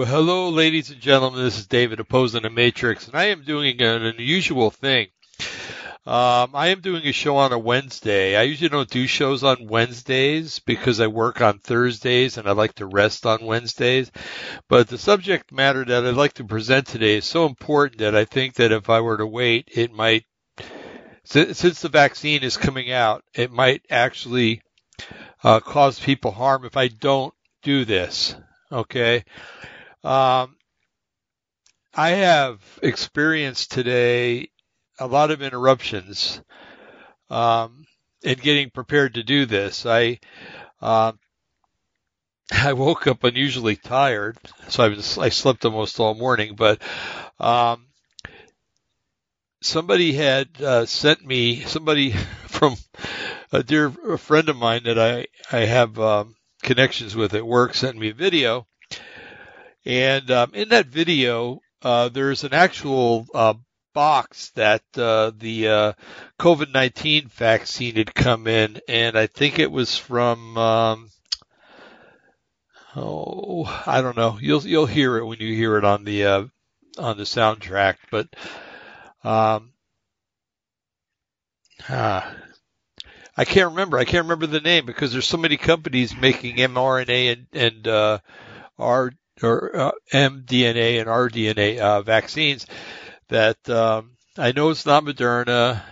Well, hello, ladies and gentlemen. This is David opposing the Matrix, and I am doing an unusual thing. Um, I am doing a show on a Wednesday. I usually don't do shows on Wednesdays because I work on Thursdays and I like to rest on Wednesdays. But the subject matter that I'd like to present today is so important that I think that if I were to wait, it might, since the vaccine is coming out, it might actually uh, cause people harm if I don't do this. Okay. Um, I have experienced today a lot of interruptions um, in getting prepared to do this. I uh, I woke up unusually tired, so I was I slept almost all morning. But um, somebody had uh, sent me somebody from a dear a friend of mine that I I have um, connections with at work sent me a video and um, in that video, uh, there's an actual uh, box that uh, the uh, COVID 19 vaccine had come in, and I think it was from. Um, oh, I don't know. You'll you'll hear it when you hear it on the uh, on the soundtrack, but um, ah, I can't remember. I can't remember the name because there's so many companies making mRNA and and uh, R or uh, mDNA and rDNA uh, vaccines that um, I know it's not Moderna.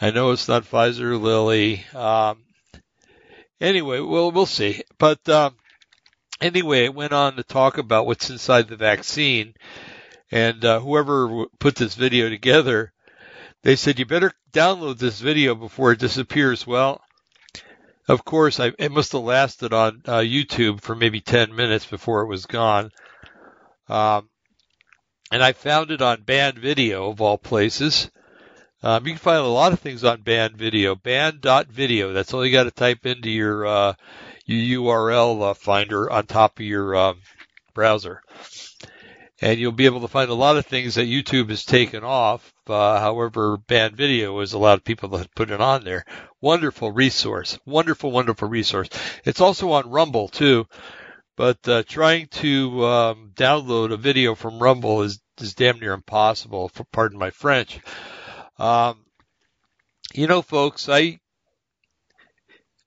I know it's not Pfizer, Lilly. Um, anyway, we'll we'll see. But um, anyway, it went on to talk about what's inside the vaccine, and uh, whoever put this video together, they said you better download this video before it disappears. Well, of course, I, it must have lasted on uh, YouTube for maybe 10 minutes before it was gone. Um, and I found it on Banned video of all places. Um, you can find a lot of things on Banned video. Banned.video. That's all you got to type into your, uh, your URL uh, finder on top of your um, browser and you'll be able to find a lot of things that YouTube has taken off. Uh, however, banned video is a lot of people that put it on there. Wonderful resource, wonderful, wonderful resource. It's also on Rumble too, but uh, trying to um, download a video from Rumble is is damn near impossible. For pardon my French. Um, you know, folks, I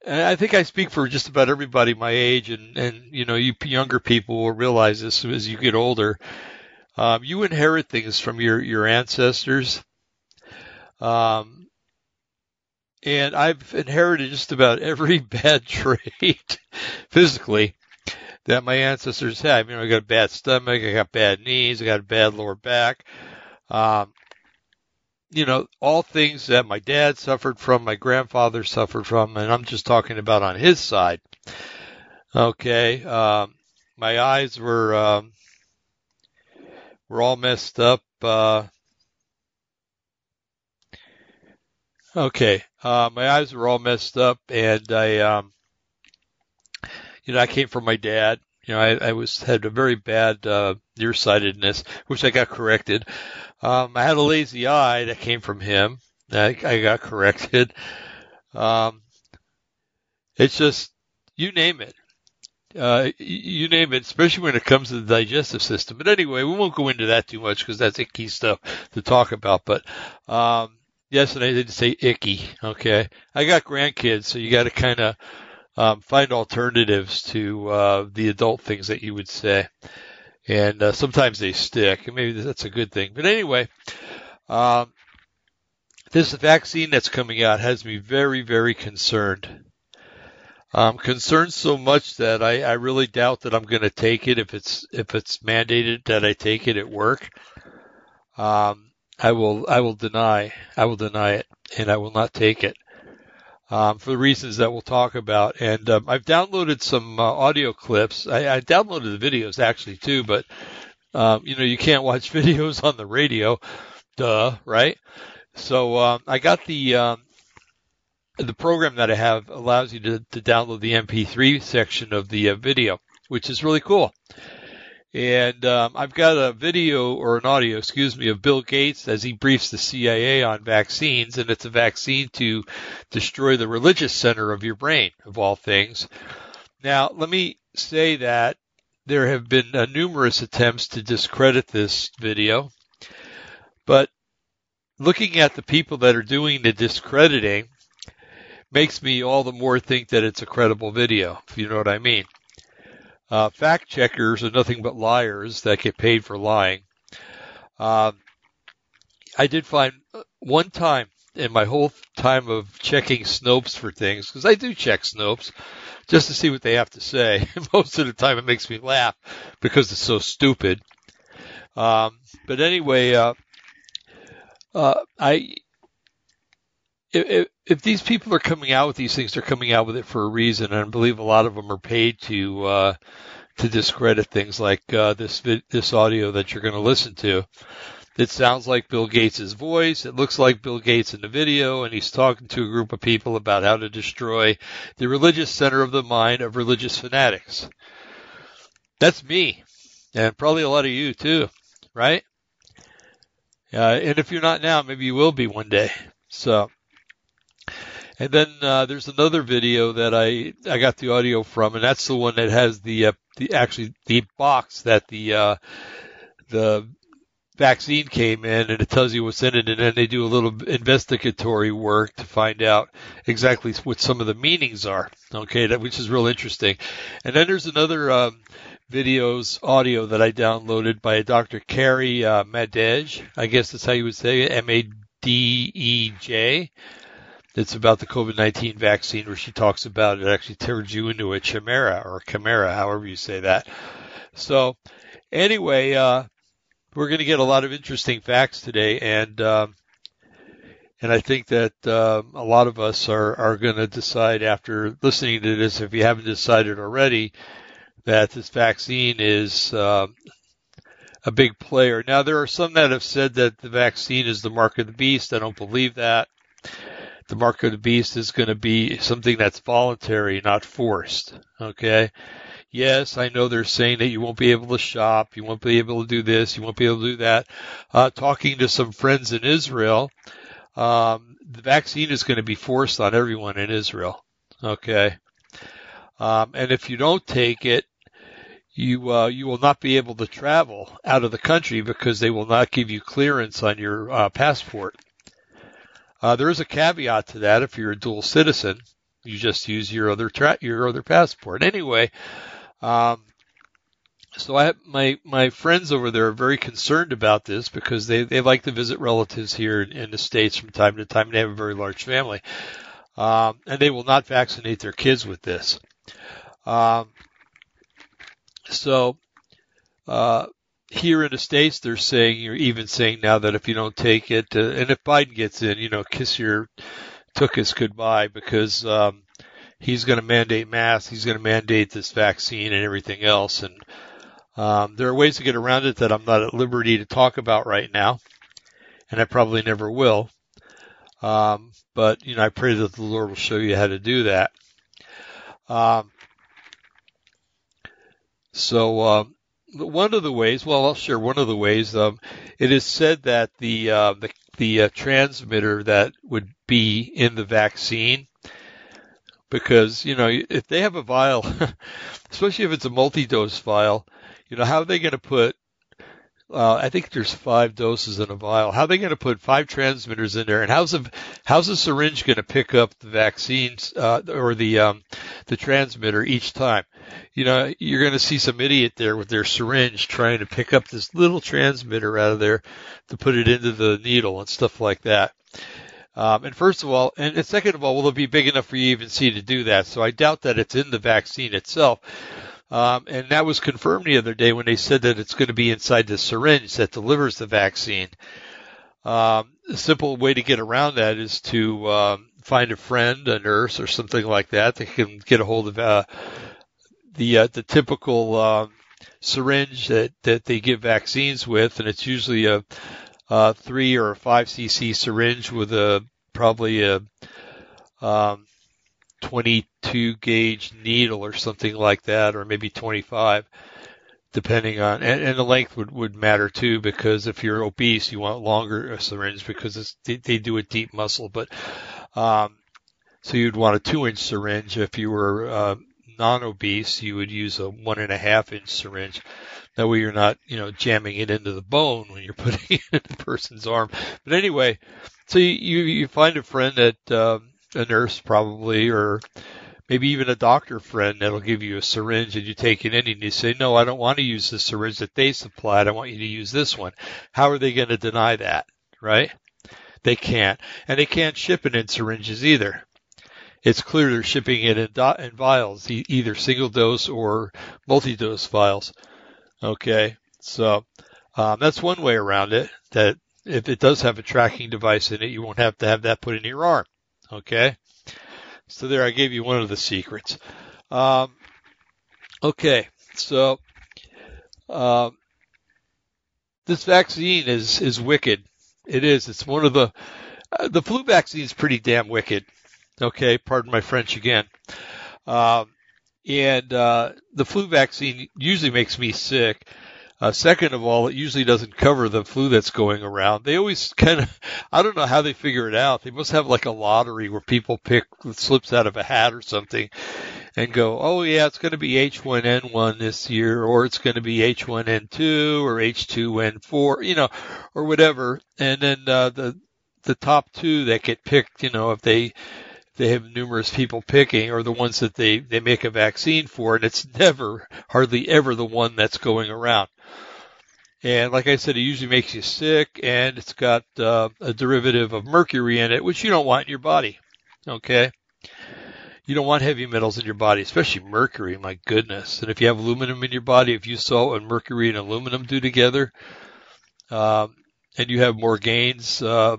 I think I speak for just about everybody my age, and and you know, you younger people will realize this as you get older. Um, you inherit things from your your ancestors, um, and I've inherited just about every bad trait physically that my ancestors had. You know, I got a bad stomach, I got bad knees, I got a bad lower back. Um, you know, all things that my dad suffered from, my grandfather suffered from, and I'm just talking about on his side. Okay, um, my eyes were um, were all messed up. Uh, okay, uh, my eyes were all messed up, and I, um, you know, I came from my dad. You know, I, I was had a very bad uh, nearsightedness, which I got corrected. Um, I had a lazy eye that came from him. I, I got corrected. Um, it's just you name it. Uh, you name it, especially when it comes to the digestive system. But anyway, we won't go into that too much because that's icky stuff to talk about. But um, yes, and I didn't say icky. Okay, I got grandkids, so you got to kind of um, find alternatives to uh, the adult things that you would say, and uh, sometimes they stick, and maybe that's a good thing. But anyway, um, this vaccine that's coming out has me very, very concerned. I'm concerned so much that I, I really doubt that I'm going to take it if it's if it's mandated that I take it at work. Um, I will I will deny I will deny it and I will not take it um, for the reasons that we'll talk about. And um, I've downloaded some uh, audio clips. I, I, downloaded the videos actually too, but um, you know you can't watch videos on the radio, duh, right? So um, I got the um, the program that I have allows you to, to download the MP3 section of the uh, video, which is really cool. And um, I've got a video or an audio, excuse me, of Bill Gates as he briefs the CIA on vaccines, and it's a vaccine to destroy the religious center of your brain, of all things. Now, let me say that there have been uh, numerous attempts to discredit this video, but looking at the people that are doing the discrediting makes me all the more think that it's a credible video, if you know what I mean. Uh, fact checkers are nothing but liars that get paid for lying. Uh, I did find one time in my whole time of checking Snopes for things, because I do check Snopes just to see what they have to say. Most of the time it makes me laugh because it's so stupid. Um, but anyway, uh, uh, I, if, if these people are coming out with these things, they're coming out with it for a reason, and I believe a lot of them are paid to uh, to discredit things like uh, this this audio that you're going to listen to. It sounds like Bill Gates' voice. It looks like Bill Gates in the video, and he's talking to a group of people about how to destroy the religious center of the mind of religious fanatics. That's me, and probably a lot of you too, right? Uh, and if you're not now, maybe you will be one day. So, and then uh, there's another video that I I got the audio from, and that's the one that has the uh, the actually the box that the uh, the vaccine came in and it tells you what's in it and then they do a little investigatory work to find out exactly what some of the meanings are okay that which is real interesting. And then there's another um, videos audio that i downloaded by a dr carrie uh, madej i guess that's how you would say it m-a-d-e-j it's about the COVID-19 vaccine where she talks about it actually turns you into a chimera or a chimera, however you say that. So anyway, uh, we're going to get a lot of interesting facts today, and um, and I think that uh, a lot of us are are going to decide after listening to this, if you haven't decided already, that this vaccine is uh, a big player. Now there are some that have said that the vaccine is the mark of the beast. I don't believe that. The mark of the beast is going to be something that's voluntary, not forced. Okay Yes, I know they're saying that you won't be able to shop, you won't be able to do this, you won't be able to do that. Uh, talking to some friends in Israel, um, the vaccine is going to be forced on everyone in Israel. Okay. Um, and if you don't take it, you uh, you will not be able to travel out of the country because they will not give you clearance on your uh, passport. Uh, there is a caveat to that. If you're a dual citizen, you just use your other tra- your other passport. Anyway, um, so I my my friends over there are very concerned about this because they they like to visit relatives here in the states from time to time. They have a very large family, um, and they will not vaccinate their kids with this. Um, so uh, here in the states, they're saying you're even saying now that if you don't take it, uh, and if Biden gets in, you know, kiss your took us goodbye because um, he's going to mandate masks, he's going to mandate this vaccine and everything else. And um, there are ways to get around it that I'm not at liberty to talk about right now, and I probably never will. Um, but you know, I pray that the Lord will show you how to do that. Um, so um, one of the ways, well, I'll share one of the ways. Um, it is said that the uh, the the uh, transmitter that would be in the vaccine because you know if they have a vial, especially if it's a multi-dose vial, you know how are they going to put? Uh, I think there's five doses in a vial. How are they going to put five transmitters in there? And how's a how's a syringe going to pick up the vaccines uh, or the um, the transmitter each time? You know, you're going to see some idiot there with their syringe trying to pick up this little transmitter out of there to put it into the needle and stuff like that. Um, and first of all, and second of all, will it be big enough for you even see to do that? So I doubt that it's in the vaccine itself. Um, and that was confirmed the other day when they said that it's going to be inside the syringe that delivers the vaccine. Um, a simple way to get around that is to um, find a friend, a nurse, or something like that that can get a hold of uh, the uh, the typical um, syringe that that they give vaccines with, and it's usually a uh, three or a five cc syringe with a probably a um, 22 gauge needle or something like that, or maybe 25, depending on and, and the length would would matter too because if you're obese, you want longer syringe because they, they do a deep muscle, but um, so you'd want a two inch syringe if you were uh, non-obese, you would use a one and a half inch syringe. That way you're not, you know, jamming it into the bone when you're putting it in the person's arm. But anyway, so you, you, you find a friend that, um, a nurse probably, or maybe even a doctor friend that'll give you a syringe and you take it in and you say, no, I don't want to use the syringe that they supplied. I want you to use this one. How are they going to deny that? Right? They can't. And they can't ship it in syringes either. It's clear they're shipping it in, do- in vials, e- either single dose or multi-dose vials. Okay. So, um, that's one way around it that if it does have a tracking device in it, you won't have to have that put in your arm. Okay. So there, I gave you one of the secrets. Um, okay. So, um, this vaccine is, is wicked. It is. It's one of the, uh, the flu vaccine is pretty damn wicked. Okay. Pardon my French again. Um, and, uh, the flu vaccine usually makes me sick. Uh, second of all, it usually doesn't cover the flu that's going around. They always kind of, I don't know how they figure it out. They must have like a lottery where people pick slips out of a hat or something and go, oh yeah, it's going to be H1N1 this year, or it's going to be H1N2 or H2N4, you know, or whatever. And then, uh, the, the top two that get picked, you know, if they, they have numerous people picking or the ones that they, they make a vaccine for and it's never, hardly ever the one that's going around. And like I said, it usually makes you sick and it's got uh, a derivative of mercury in it, which you don't want in your body. Okay. You don't want heavy metals in your body, especially mercury. My goodness. And if you have aluminum in your body, if you saw what mercury and aluminum do together, um, and you have Morgellons uh,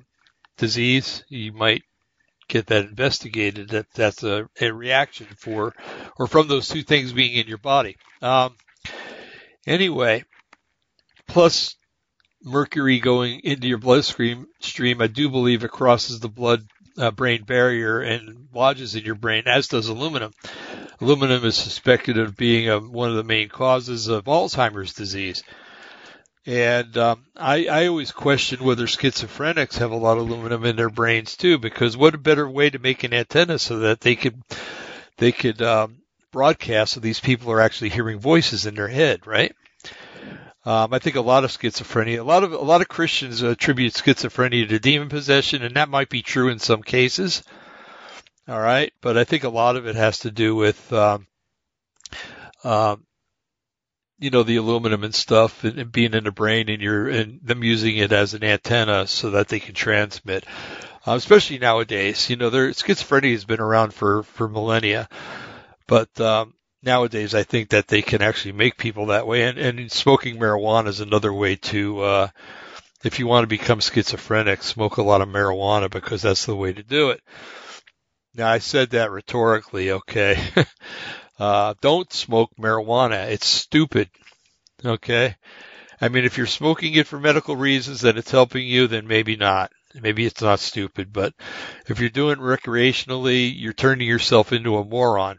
disease, you might get that investigated. That that's a, a reaction for, or from those two things being in your body. Um, anyway, plus mercury going into your bloodstream stream, I do believe it crosses the blood uh, brain barrier and lodges in your brain, as does aluminum. Aluminum is suspected of being a, one of the main causes of Alzheimer's disease. And um, I, I always question whether schizophrenics have a lot of aluminum in their brains too, because what a better way to make an antenna so that they could they could um, broadcast so these people are actually hearing voices in their head, right? Um, I think a lot of schizophrenia, a lot of a lot of Christians attribute schizophrenia to demon possession, and that might be true in some cases. All right, but I think a lot of it has to do with, um, um, you know, the aluminum and stuff, and, and being in the brain, and you're and them using it as an antenna so that they can transmit. Uh, especially nowadays, you know, there schizophrenia has been around for for millennia, but um, nowadays I think that they can actually make people that way and, and smoking marijuana is another way to uh if you want to become schizophrenic, smoke a lot of marijuana because that's the way to do it. Now I said that rhetorically, okay. uh don't smoke marijuana. It's stupid. Okay? I mean if you're smoking it for medical reasons that it's helping you, then maybe not. Maybe it's not stupid, but if you're doing it recreationally, you're turning yourself into a moron.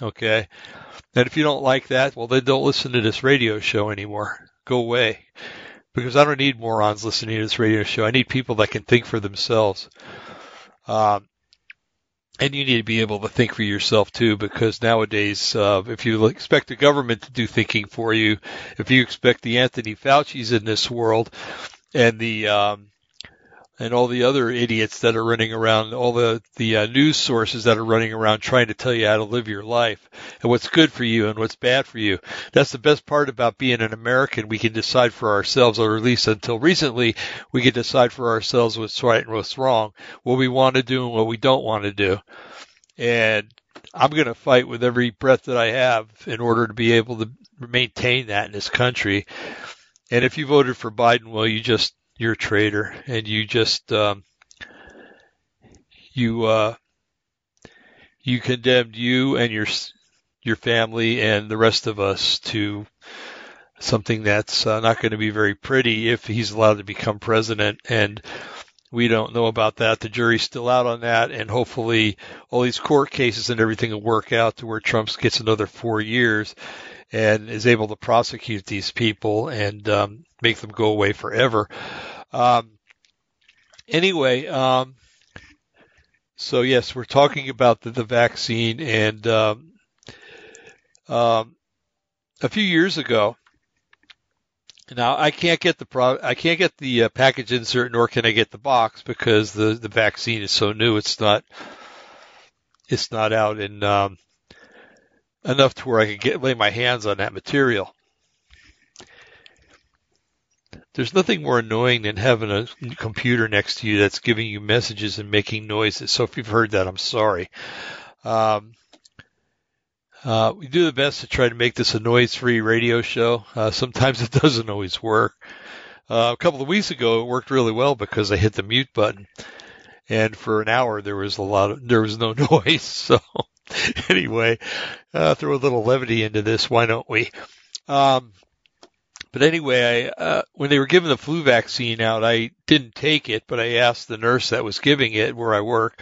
Okay. And if you don't like that, well, then don't listen to this radio show anymore. Go away. Because I don't need morons listening to this radio show. I need people that can think for themselves. Um, and you need to be able to think for yourself too, because nowadays, uh, if you expect the government to do thinking for you, if you expect the Anthony Fauci's in this world, and the um, and all the other idiots that are running around, all the the uh, news sources that are running around trying to tell you how to live your life and what's good for you and what's bad for you. That's the best part about being an American. We can decide for ourselves, or at least until recently, we could decide for ourselves what's right and what's wrong, what we want to do and what we don't want to do. And I'm going to fight with every breath that I have in order to be able to maintain that in this country. And if you voted for Biden, well, you just you're a traitor and you just um, you uh, you condemned you and your your family and the rest of us to something that's uh, not going to be very pretty if he's allowed to become president and we don't know about that. The jury's still out on that, and hopefully all these court cases and everything will work out to where Trump gets another four years and is able to prosecute these people and um, make them go away forever. Um, anyway, um, so yes, we're talking about the, the vaccine, and um, um, a few years ago. Now I can't get the pro- I can't get the uh, package insert, nor can I get the box because the the vaccine is so new. It's not it's not out in um, enough to where I can get lay my hands on that material. There's nothing more annoying than having a computer next to you that's giving you messages and making noises. So if you've heard that, I'm sorry. Um, uh, we do the best to try to make this a noise-free radio show. Uh, sometimes it doesn't always work. Uh, a couple of weeks ago, it worked really well because I hit the mute button, and for an hour there was a lot of there was no noise. So anyway, uh, throw a little levity into this. Why don't we? Um, but anyway, I, uh, when they were giving the flu vaccine out, I didn't take it, but I asked the nurse that was giving it where I work,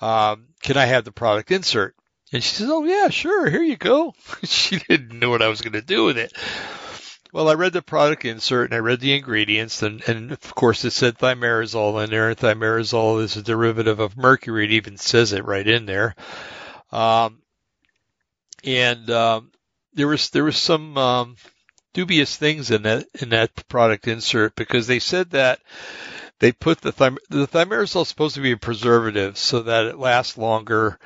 um, can I have the product insert? And she says, "Oh yeah, sure. Here you go." she didn't know what I was going to do with it. Well, I read the product insert and I read the ingredients, and, and of course it said thimerosal in there. Thimerosal is a derivative of mercury. It even says it right in there. Um, and um, there was there was some um, dubious things in that in that product insert because they said that they put the thym- the thimerosal is supposed to be a preservative so that it lasts longer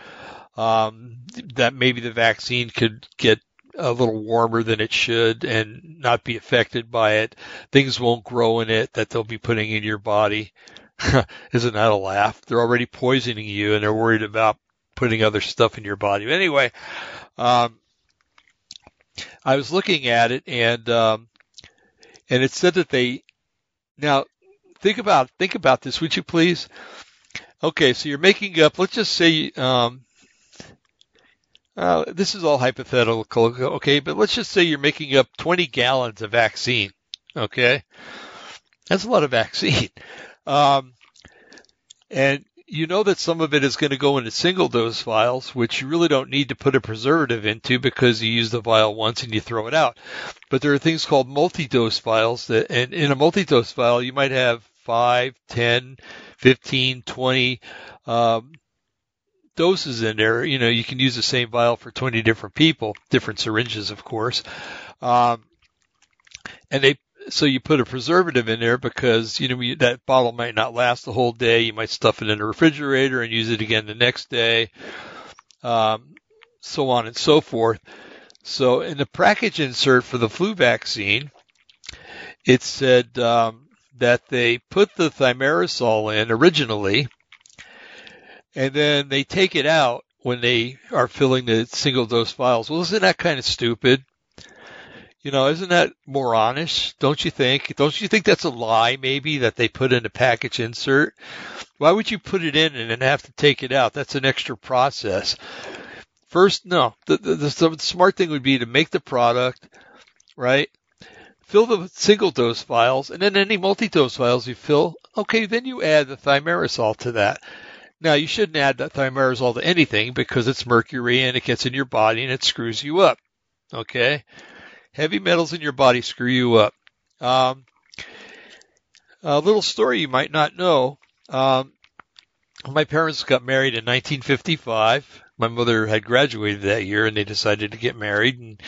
um, that maybe the vaccine could get a little warmer than it should and not be affected by it. Things won't grow in it that they'll be putting in your body. Isn't that a laugh? They're already poisoning you and they're worried about putting other stuff in your body. Anyway, um, I was looking at it and, um, and it said that they, now think about, think about this, would you please? Okay, so you're making up, let's just say, um, uh, this is all hypothetical, okay, but let's just say you're making up 20 gallons of vaccine, okay? That's a lot of vaccine. Um, and you know that some of it is going to go into single dose vials, which you really don't need to put a preservative into because you use the vial once and you throw it out. But there are things called multi-dose vials that, and in a multi-dose vial, you might have 5, 10, 15, 20, um, doses in there. You know, you can use the same vial for 20 different people, different syringes, of course. Um, and they, so you put a preservative in there because, you know, you, that bottle might not last the whole day. You might stuff it in a refrigerator and use it again the next day. Um, so on and so forth. So in the package insert for the flu vaccine, it said, um, that they put the thimerosal in originally and then they take it out when they are filling the single dose vials. Well, isn't that kind of stupid? You know, isn't that moronish? Don't you think? Don't you think that's a lie maybe that they put in a package insert? Why would you put it in and then have to take it out? That's an extra process. First, no, the, the, the smart thing would be to make the product, right? Fill the single dose vials and then any multi-dose vials you fill, okay, then you add the thimerosal to that. Now, you shouldn't add that thimerosal to anything because it's mercury and it gets in your body and it screws you up. Okay? Heavy metals in your body screw you up. Um, a little story you might not know. Um, my parents got married in 1955. My mother had graduated that year and they decided to get married. And,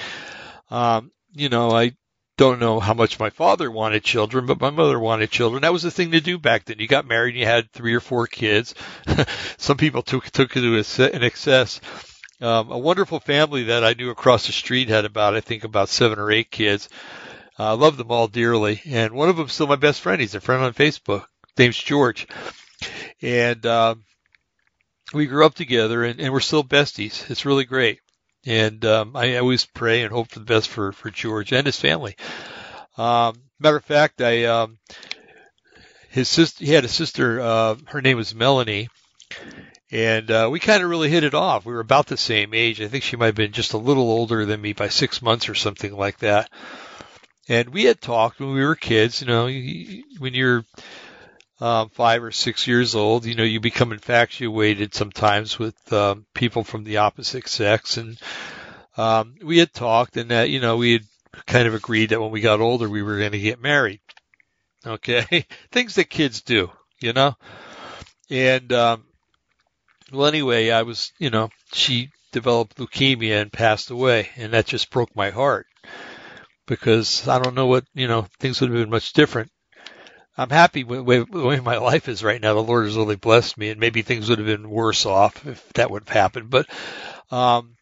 um, you know, I don't know how much my father wanted children, but my mother wanted children. That was the thing to do back then. You got married and you had three or four kids. Some people took took it to an excess. Um, a wonderful family that I knew across the street had about, I think, about seven or eight kids. I uh, love them all dearly, and one of them's still my best friend. He's a friend on Facebook. Name's George, and um, we grew up together, and, and we're still besties. It's really great. And um, I always pray and hope for the best for, for George and his family. Um, matter of fact, I um, his sister he had a sister. Uh, her name was Melanie, and uh, we kind of really hit it off. We were about the same age. I think she might have been just a little older than me by six months or something like that. And we had talked when we were kids. You know, when you're um, five or six years old, you know, you become infatuated sometimes with um, people from the opposite sex. And um, we had talked, and that you know, we had kind of agreed that when we got older, we were going to get married. Okay, things that kids do, you know. And um, well, anyway, I was, you know, she developed leukemia and passed away, and that just broke my heart because I don't know what you know things would have been much different. I'm happy with the way my life is right now. The Lord has really blessed me, and maybe things would have been worse off if that would have happened. But um,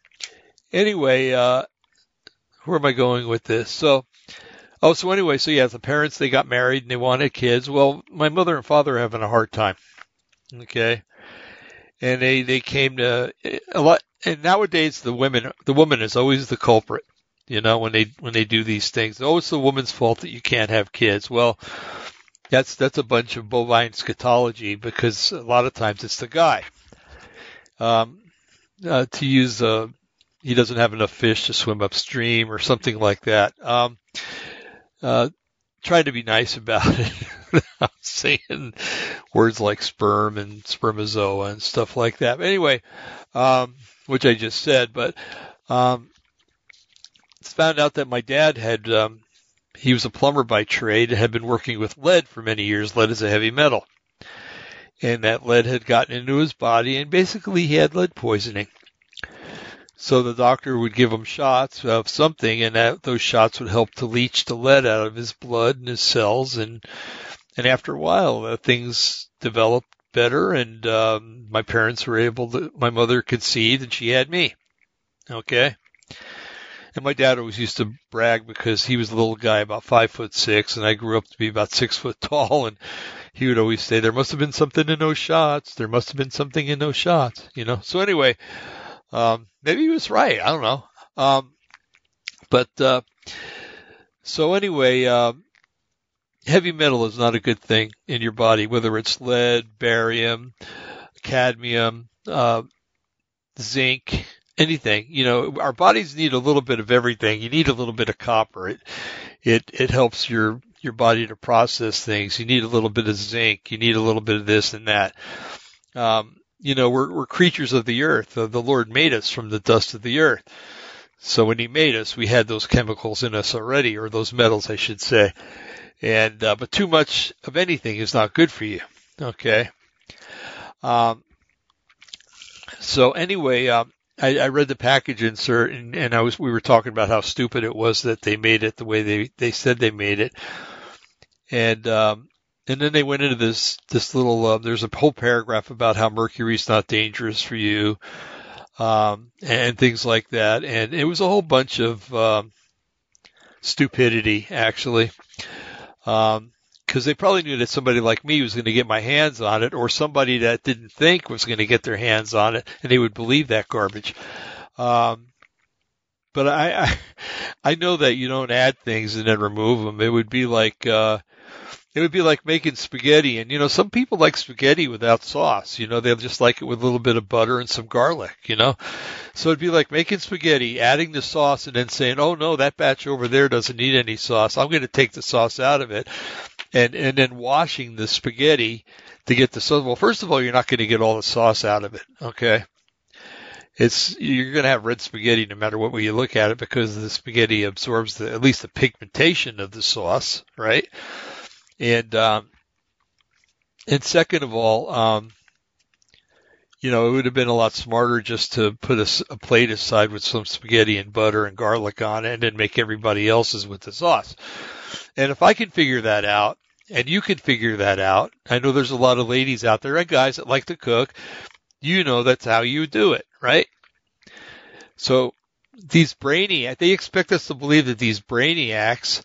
anyway, uh, where am I going with this? So, oh, so anyway, so yeah, the parents they got married and they wanted kids. Well, my mother and father are having a hard time. Okay, and they they came to a lot. And nowadays, the women the woman is always the culprit. You know, when they when they do these things, oh, it's the woman's fault that you can't have kids. Well, that's that's a bunch of bovine scatology because a lot of times it's the guy. Um, uh, to use uh, he doesn't have enough fish to swim upstream or something like that. Um, uh, trying to be nice about it. I'm saying words like sperm and spermazoa and stuff like that. But anyway, um, which I just said, but um, it's found out that my dad had um, he was a plumber by trade and had been working with lead for many years. Lead is a heavy metal, and that lead had gotten into his body, and basically he had lead poisoning. So the doctor would give him shots of something, and that, those shots would help to leach the lead out of his blood and his cells, and and after a while, uh, things developed better, and um, my parents were able to. My mother conceived, and she had me. Okay. And my dad always used to brag because he was a little guy, about five foot six, and I grew up to be about six foot tall. And he would always say, "There must have been something in those shots. There must have been something in those shots." You know. So anyway, um, maybe he was right. I don't know. Um, but uh, so anyway, uh, heavy metal is not a good thing in your body, whether it's lead, barium, cadmium, uh, zinc, anything. You know, our bodies need a little bit of everything. You need a little bit of copper. It it it helps your your body to process things. You need a little bit of zinc. You need a little bit of this and that. Um, you know, we're we're creatures of the earth. The, the Lord made us from the dust of the earth. So when He made us, we had those chemicals in us already, or those metals, I should say. And uh, but too much of anything is not good for you. Okay. Um, so anyway, um, I, I read the package insert and, and I was we were talking about how stupid it was that they made it the way they they said they made it, and um, and then they went into this this little uh, there's a whole paragraph about how mercury's not dangerous for you, um, and things like that, and it was a whole bunch of um, stupidity actually. Um, because they probably knew that somebody like me was going to get my hands on it, or somebody that didn't think was going to get their hands on it, and they would believe that garbage. Um, but I, I, I know that you don't add things and then remove them. It would be like, uh, it would be like making spaghetti, and you know, some people like spaghetti without sauce. You know, they just like it with a little bit of butter and some garlic. You know, so it'd be like making spaghetti, adding the sauce, and then saying, "Oh no, that batch over there doesn't need any sauce. I'm going to take the sauce out of it." and and then washing the spaghetti to get the sauce. Well, first of all, you're not going to get all the sauce out of it. Okay, it's you're going to have red spaghetti no matter what way you look at it because the spaghetti absorbs the, at least the pigmentation of the sauce, right? And um, and second of all, um, you know, it would have been a lot smarter just to put a, a, plate aside with some spaghetti and butter and garlic on it and then make everybody else's with the sauce. And if I can figure that out, and you can figure that out, I know there's a lot of ladies out there and guys that like to cook. You know that's how you do it, right? So these brainiacs, they expect us to believe that these brainiacs,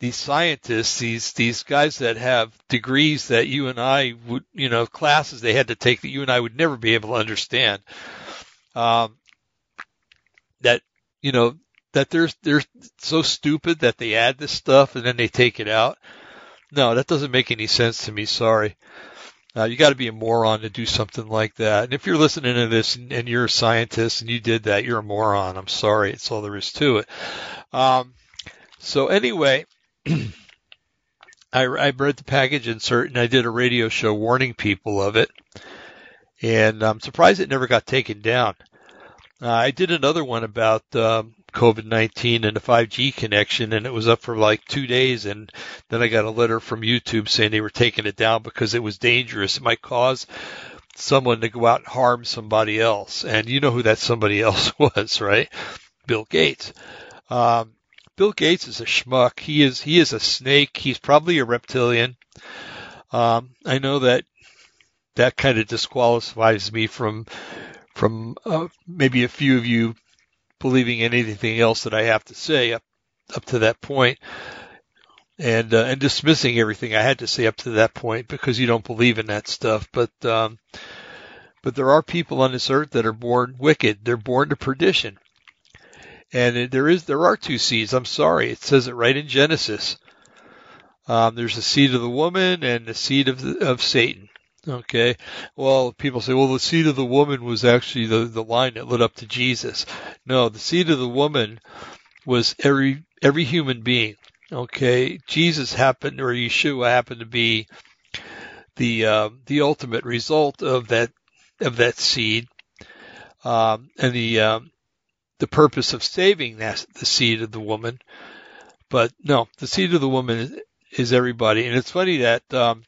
these scientists, these these guys that have degrees that you and I would, you know, classes they had to take that you and I would never be able to understand. Um, that you know that they're they're so stupid that they add this stuff and then they take it out. No, that doesn't make any sense to me. Sorry. Uh, you got to be a moron to do something like that. And if you're listening to this and, and, you're a scientist and you did that, you're a moron. I'm sorry. It's all there is to it. Um, so anyway, I, I read the package insert and I did a radio show warning people of it. And I'm surprised it never got taken down. Uh, I did another one about um, COVID-19 and the 5G connection and it was up for like two days and then I got a letter from YouTube saying they were taking it down because it was dangerous. It might cause someone to go out and harm somebody else. And you know who that somebody else was, right? Bill Gates. Um, Bill Gates is a schmuck. He is he is a snake. He's probably a reptilian. Um, I know that that kind of disqualifies me from from uh, maybe a few of you believing anything else that I have to say up up to that point, and uh, and dismissing everything I had to say up to that point because you don't believe in that stuff. But um, but there are people on this earth that are born wicked. They're born to perdition, and there is there are two seeds. I'm sorry, it says it right in Genesis. Um, there's the seed of the woman and the seed of the, of Satan. Okay. Well, people say, well, the seed of the woman was actually the, the line that led up to Jesus. No, the seed of the woman was every, every human being. Okay. Jesus happened, or Yeshua happened to be the, uh, the ultimate result of that, of that seed. Um, and the, um, the purpose of saving that, the seed of the woman. But no, the seed of the woman is, is everybody. And it's funny that, um,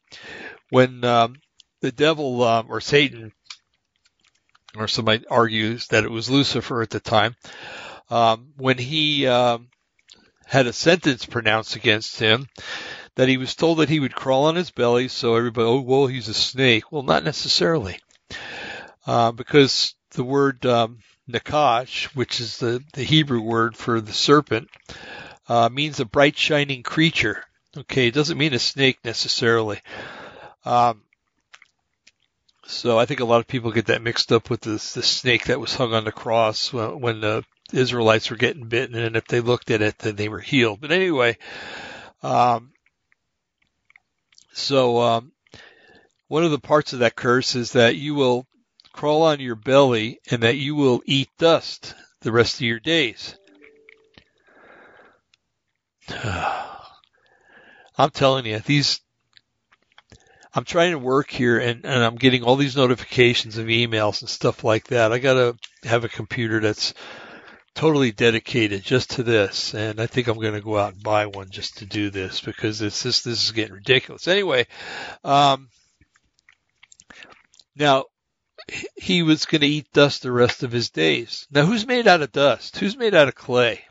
when, um, the devil um, or Satan, or somebody argues that it was Lucifer at the time, um, when he um, had a sentence pronounced against him, that he was told that he would crawl on his belly. So everybody, oh well, he's a snake. Well, not necessarily, uh, because the word um, nakash, which is the, the Hebrew word for the serpent, uh, means a bright shining creature. Okay, it doesn't mean a snake necessarily. Um, so I think a lot of people get that mixed up with this, the snake that was hung on the cross when, when the Israelites were getting bitten, and if they looked at it, then they were healed. But anyway, um, so um, one of the parts of that curse is that you will crawl on your belly and that you will eat dust the rest of your days. I'm telling you, these I'm trying to work here and, and I'm getting all these notifications of emails and stuff like that. I got to have a computer that's totally dedicated just to this. And I think I'm going to go out and buy one just to do this because it's this, this is getting ridiculous. Anyway, um, now he was going to eat dust the rest of his days. Now who's made out of dust? Who's made out of clay?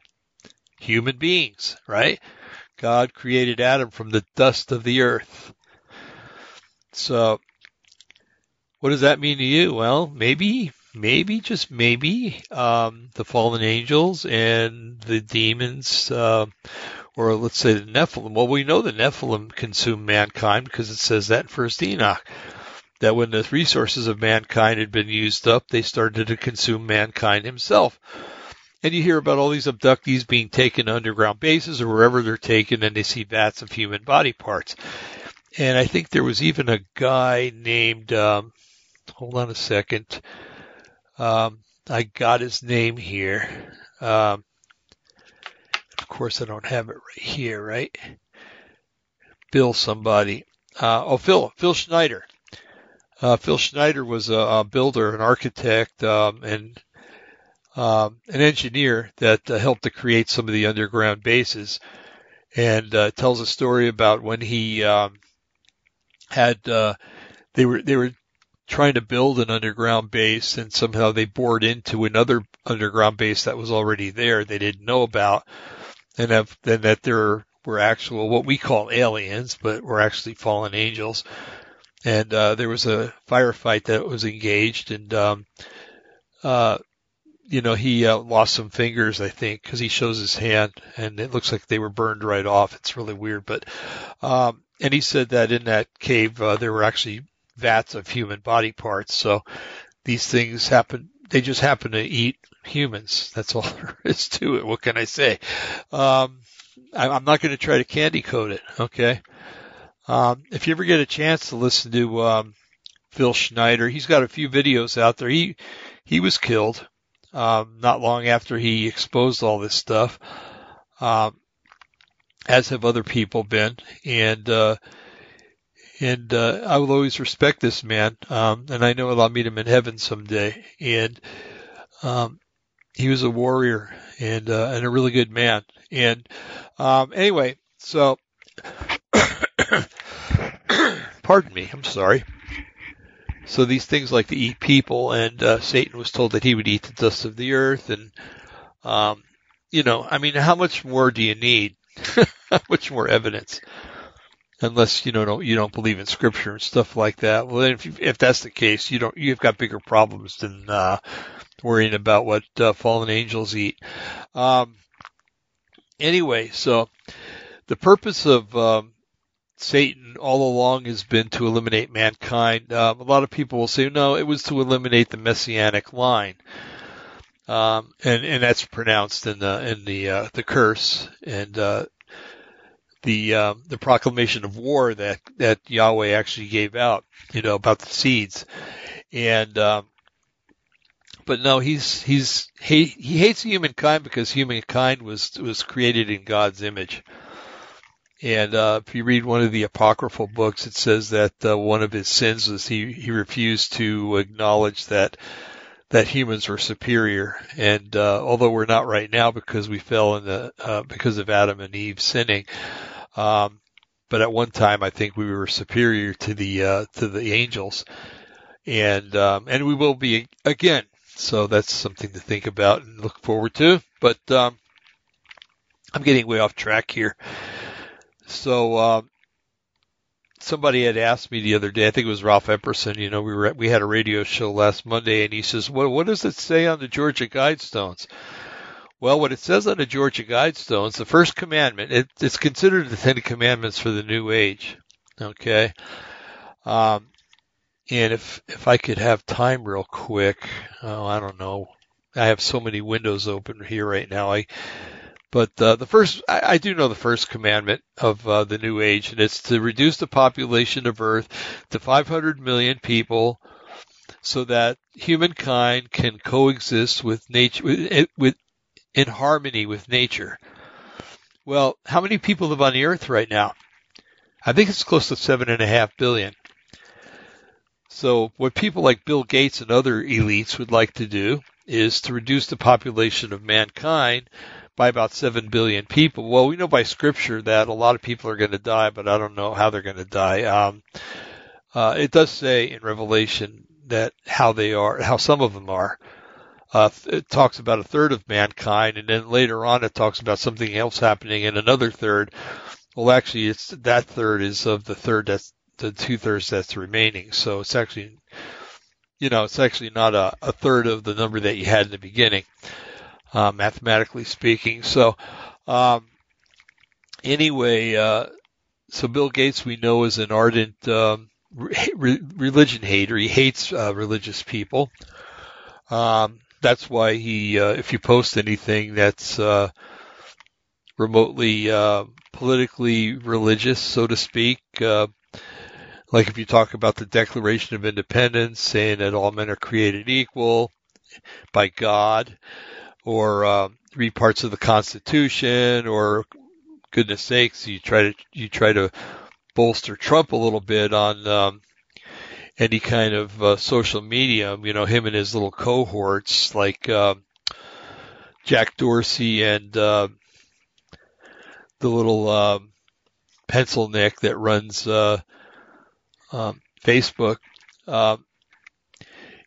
Human beings, right? God created Adam from the dust of the earth. So, what does that mean to you? Well, maybe, maybe, just maybe, um, the fallen angels and the demons, uh, or let's say the Nephilim. Well, we know the Nephilim consumed mankind because it says that in First Enoch. That when the resources of mankind had been used up, they started to consume mankind himself. And you hear about all these abductees being taken to underground bases or wherever they're taken and they see vats of human body parts and I think there was even a guy named. Um, hold on a second. Um, I got his name here. Um, of course, I don't have it right here, right? Bill somebody. Uh, oh, Phil, Phil Schneider. Uh, Phil Schneider was a, a builder, an architect, um, and um, an engineer that uh, helped to create some of the underground bases, and uh, tells a story about when he um, had uh, they were they were trying to build an underground base and somehow they bored into another underground base that was already there they didn't know about and then that there were actual what we call aliens but were actually fallen angels and uh, there was a firefight that was engaged and um, uh, you know he uh, lost some fingers I think because he shows his hand and it looks like they were burned right off it's really weird but um, and he said that in that cave uh, there were actually vats of human body parts. So these things happen. They just happen to eat humans. That's all there is to it. What can I say? Um, I, I'm not going to try to candy coat it. Okay. Um, if you ever get a chance to listen to um, Phil Schneider, he's got a few videos out there. He he was killed um, not long after he exposed all this stuff. Um, as have other people been. And, uh, and, uh, I will always respect this man. Um, and I know I'll meet him in heaven someday. And, um, he was a warrior and, uh, and a really good man. And, um, anyway, so, pardon me. I'm sorry. So these things like to eat people, and uh, Satan was told that he would eat the dust of the earth, and um, you know, I mean, how much more do you need? how much more evidence? Unless you know don't, you don't believe in scripture and stuff like that. Well, then if if that's the case, you don't you've got bigger problems than uh, worrying about what uh, fallen angels eat. Um, anyway, so the purpose of um, Satan all along has been to eliminate mankind. Um, a lot of people will say, no, it was to eliminate the messianic line. Um, and, and that's pronounced in the, in the, uh, the curse and, uh, the, um, the proclamation of war that, that Yahweh actually gave out, you know, about the seeds. And, um, but no, he's, he's, he, he hates humankind because humankind was, was created in God's image. And uh, if you read one of the apocryphal books, it says that uh, one of his sins was he he refused to acknowledge that that humans were superior. And uh, although we're not right now because we fell in the uh, because of Adam and Eve sinning, um, but at one time I think we were superior to the uh, to the angels, and um, and we will be again. So that's something to think about and look forward to. But um, I'm getting way off track here. So um, somebody had asked me the other day. I think it was Ralph Epperson. You know, we were we had a radio show last Monday, and he says, "What what does it say on the Georgia Guidestones?" Well, what it says on the Georgia Guidestones, the first commandment, it, it's considered the Ten Commandments for the New Age. Okay. Um, and if if I could have time real quick, oh, I don't know. I have so many windows open here right now. I but uh, the first, I, I, do know the first commandment of uh, the New Age, and it's to reduce the population of Earth to 500 million people, so that humankind can coexist with nature, with, with in harmony with nature. Well, how many people live on the Earth right now? I think it's close to seven and a half billion. So what people like Bill Gates and other elites would like to do is to reduce the population of mankind by about 7 billion people. Well, we know by scripture that a lot of people are going to die, but I don't know how they're going to die. Um, uh, it does say in Revelation that how they are, how some of them are. Uh, it talks about a third of mankind, and then later on it talks about something else happening in another third. Well, actually, it's that third is of the third that's the two thirds that's remaining. So it's actually, you know, it's actually not a, a third of the number that you had in the beginning uh, mathematically speaking. So, um, anyway, uh, so Bill Gates we know is an ardent um, re- religion hater. He hates uh, religious people. Um, that's why he, uh, if you post anything that's uh, remotely uh, politically religious, so to speak, uh, like if you talk about the Declaration of Independence, saying that all men are created equal by God, or uh, read parts of the Constitution, or goodness sakes, you try to you try to bolster Trump a little bit on um, any kind of uh, social media. You know, him and his little cohorts like uh, Jack Dorsey and uh, the little uh, pencil neck that runs uh, um, Facebook. Um,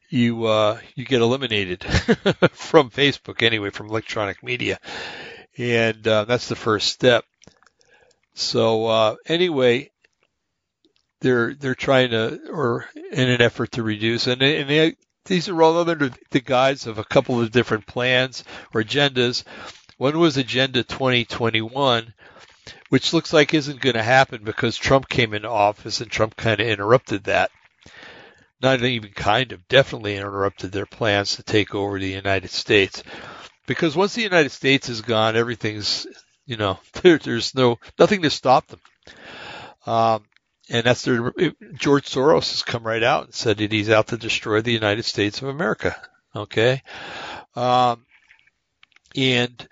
you uh, you get eliminated from Facebook anyway, from electronic media, and uh, that's the first step. So uh, anyway, they're they're trying to, or in an effort to reduce, and, and they, these are all under the guise of a couple of different plans or agendas. One was Agenda 2021, which looks like isn't going to happen because Trump came into office and Trump kind of interrupted that not even kind of, definitely interrupted their plans to take over the United States. Because once the United States is gone, everything's, you know, there, there's no, nothing to stop them. Um, and that's their, George Soros has come right out and said that he's out to destroy the United States of America. Okay. Um, and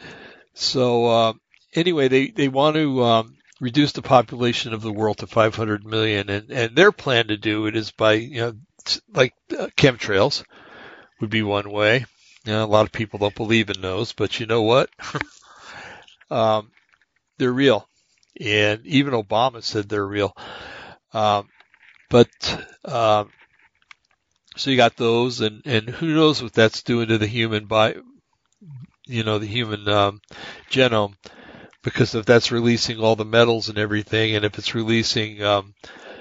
so, uh, anyway, they, they want to, um, reduce the population of the world to 500 million and, and their plan to do it is by, you know, like uh, chemtrails would be one way. You know, a lot of people don't believe in those, but you know what? um, they're real, and even Obama said they're real. Um, but um, So you got those, and and who knows what that's doing to the human by, you know, the human um, genome, because if that's releasing all the metals and everything, and if it's releasing um, uh,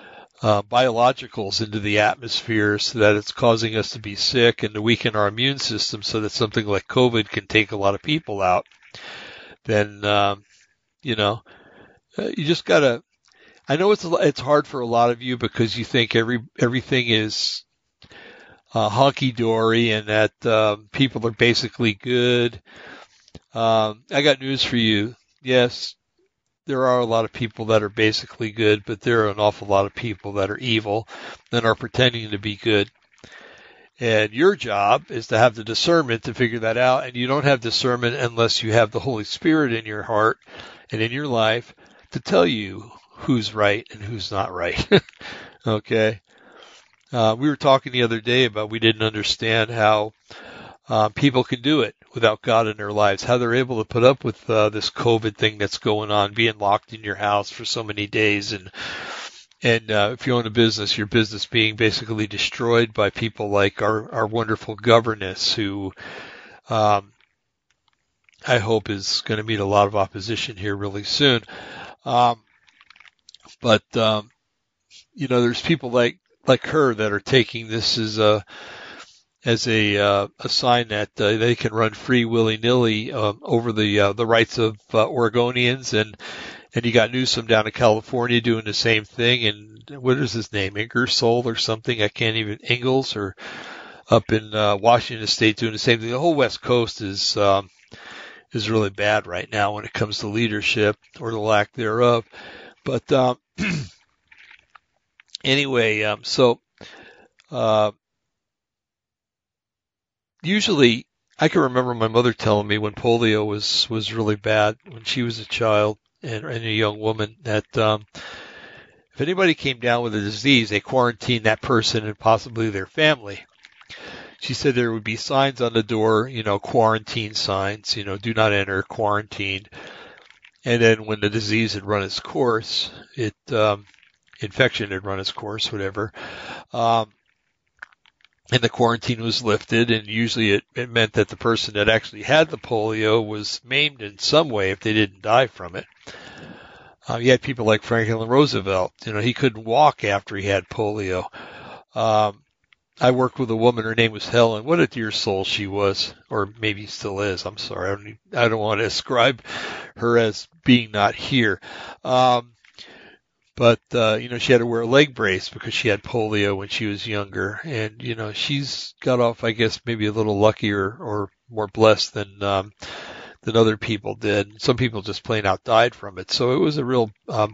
biologicals into the atmosphere so that it's causing us to be sick and to weaken our immune system so that something like COVID can take a lot of people out, then, um, you know, uh, you just gotta, I know it's, it's hard for a lot of you because you think every, everything is, uh, dory and that, um, people are basically good. Um, I got news for you. Yes, there are a lot of people that are basically good, but there are an awful lot of people that are evil and are pretending to be good. And your job is to have the discernment to figure that out. And you don't have discernment unless you have the Holy Spirit in your heart and in your life to tell you who's right and who's not right. okay. Uh, we were talking the other day about we didn't understand how uh, people can do it without God in their lives, how they're able to put up with uh, this COVID thing that's going on, being locked in your house for so many days, and and uh, if you own a business, your business being basically destroyed by people like our our wonderful governess, who um, I hope is going to meet a lot of opposition here really soon. Um, but um, you know, there's people like like her that are taking this as a as a uh, a sign that uh, they can run free willy nilly uh, over the uh, the rights of uh, Oregonians and and you got Newsom down in California doing the same thing and what is his name Ingersoll or something I can't even Ingles or up in uh, Washington State doing the same thing. The whole West Coast is um, is really bad right now when it comes to leadership or the lack thereof. But um, anyway, um, so. Uh, usually I can remember my mother telling me when polio was was really bad when she was a child and, and a young woman that um, if anybody came down with a disease, they quarantined that person and possibly their family. She said there would be signs on the door, you know, quarantine signs, you know, do not enter, quarantined. And then when the disease had run its course, it um, infection had run its course, whatever. Um, and the quarantine was lifted and usually it, it meant that the person that actually had the polio was maimed in some way if they didn't die from it. Uh, you had people like Franklin Roosevelt. You know, he couldn't walk after he had polio. Um, I worked with a woman. Her name was Helen. What a dear soul she was, or maybe still is. I'm sorry. I don't, I don't want to ascribe her as being not here. Um, but uh, you know she had to wear a leg brace because she had polio when she was younger, and you know she's got off, I guess, maybe a little luckier or more blessed than um, than other people did. Some people just plain out died from it. So it was a real um,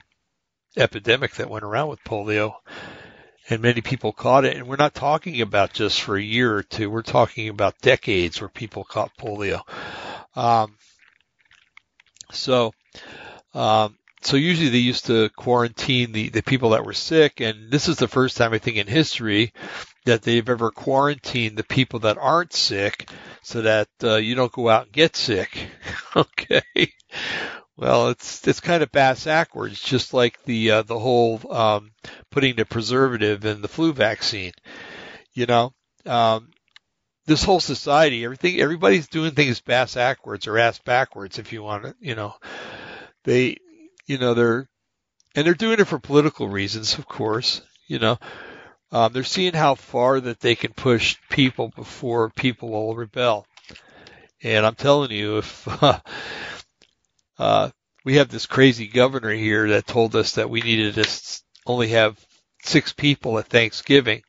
epidemic that went around with polio, and many people caught it. And we're not talking about just for a year or two. We're talking about decades where people caught polio. Um, so. Um, so usually they used to quarantine the, the people that were sick, and this is the first time I think in history that they've ever quarantined the people that aren't sick, so that uh, you don't go out and get sick. okay. Well, it's it's kind of bass backwards, just like the uh, the whole um, putting the preservative in the flu vaccine. You know, um, this whole society, everything, everybody's doing things bass backwards or ass backwards, if you want to. You know, they you know, they're, and they're doing it for political reasons, of course, you know, um, they're seeing how far that they can push people before people will rebel. And I'm telling you, if, uh, uh, we have this crazy governor here that told us that we needed to only have six people at Thanksgiving.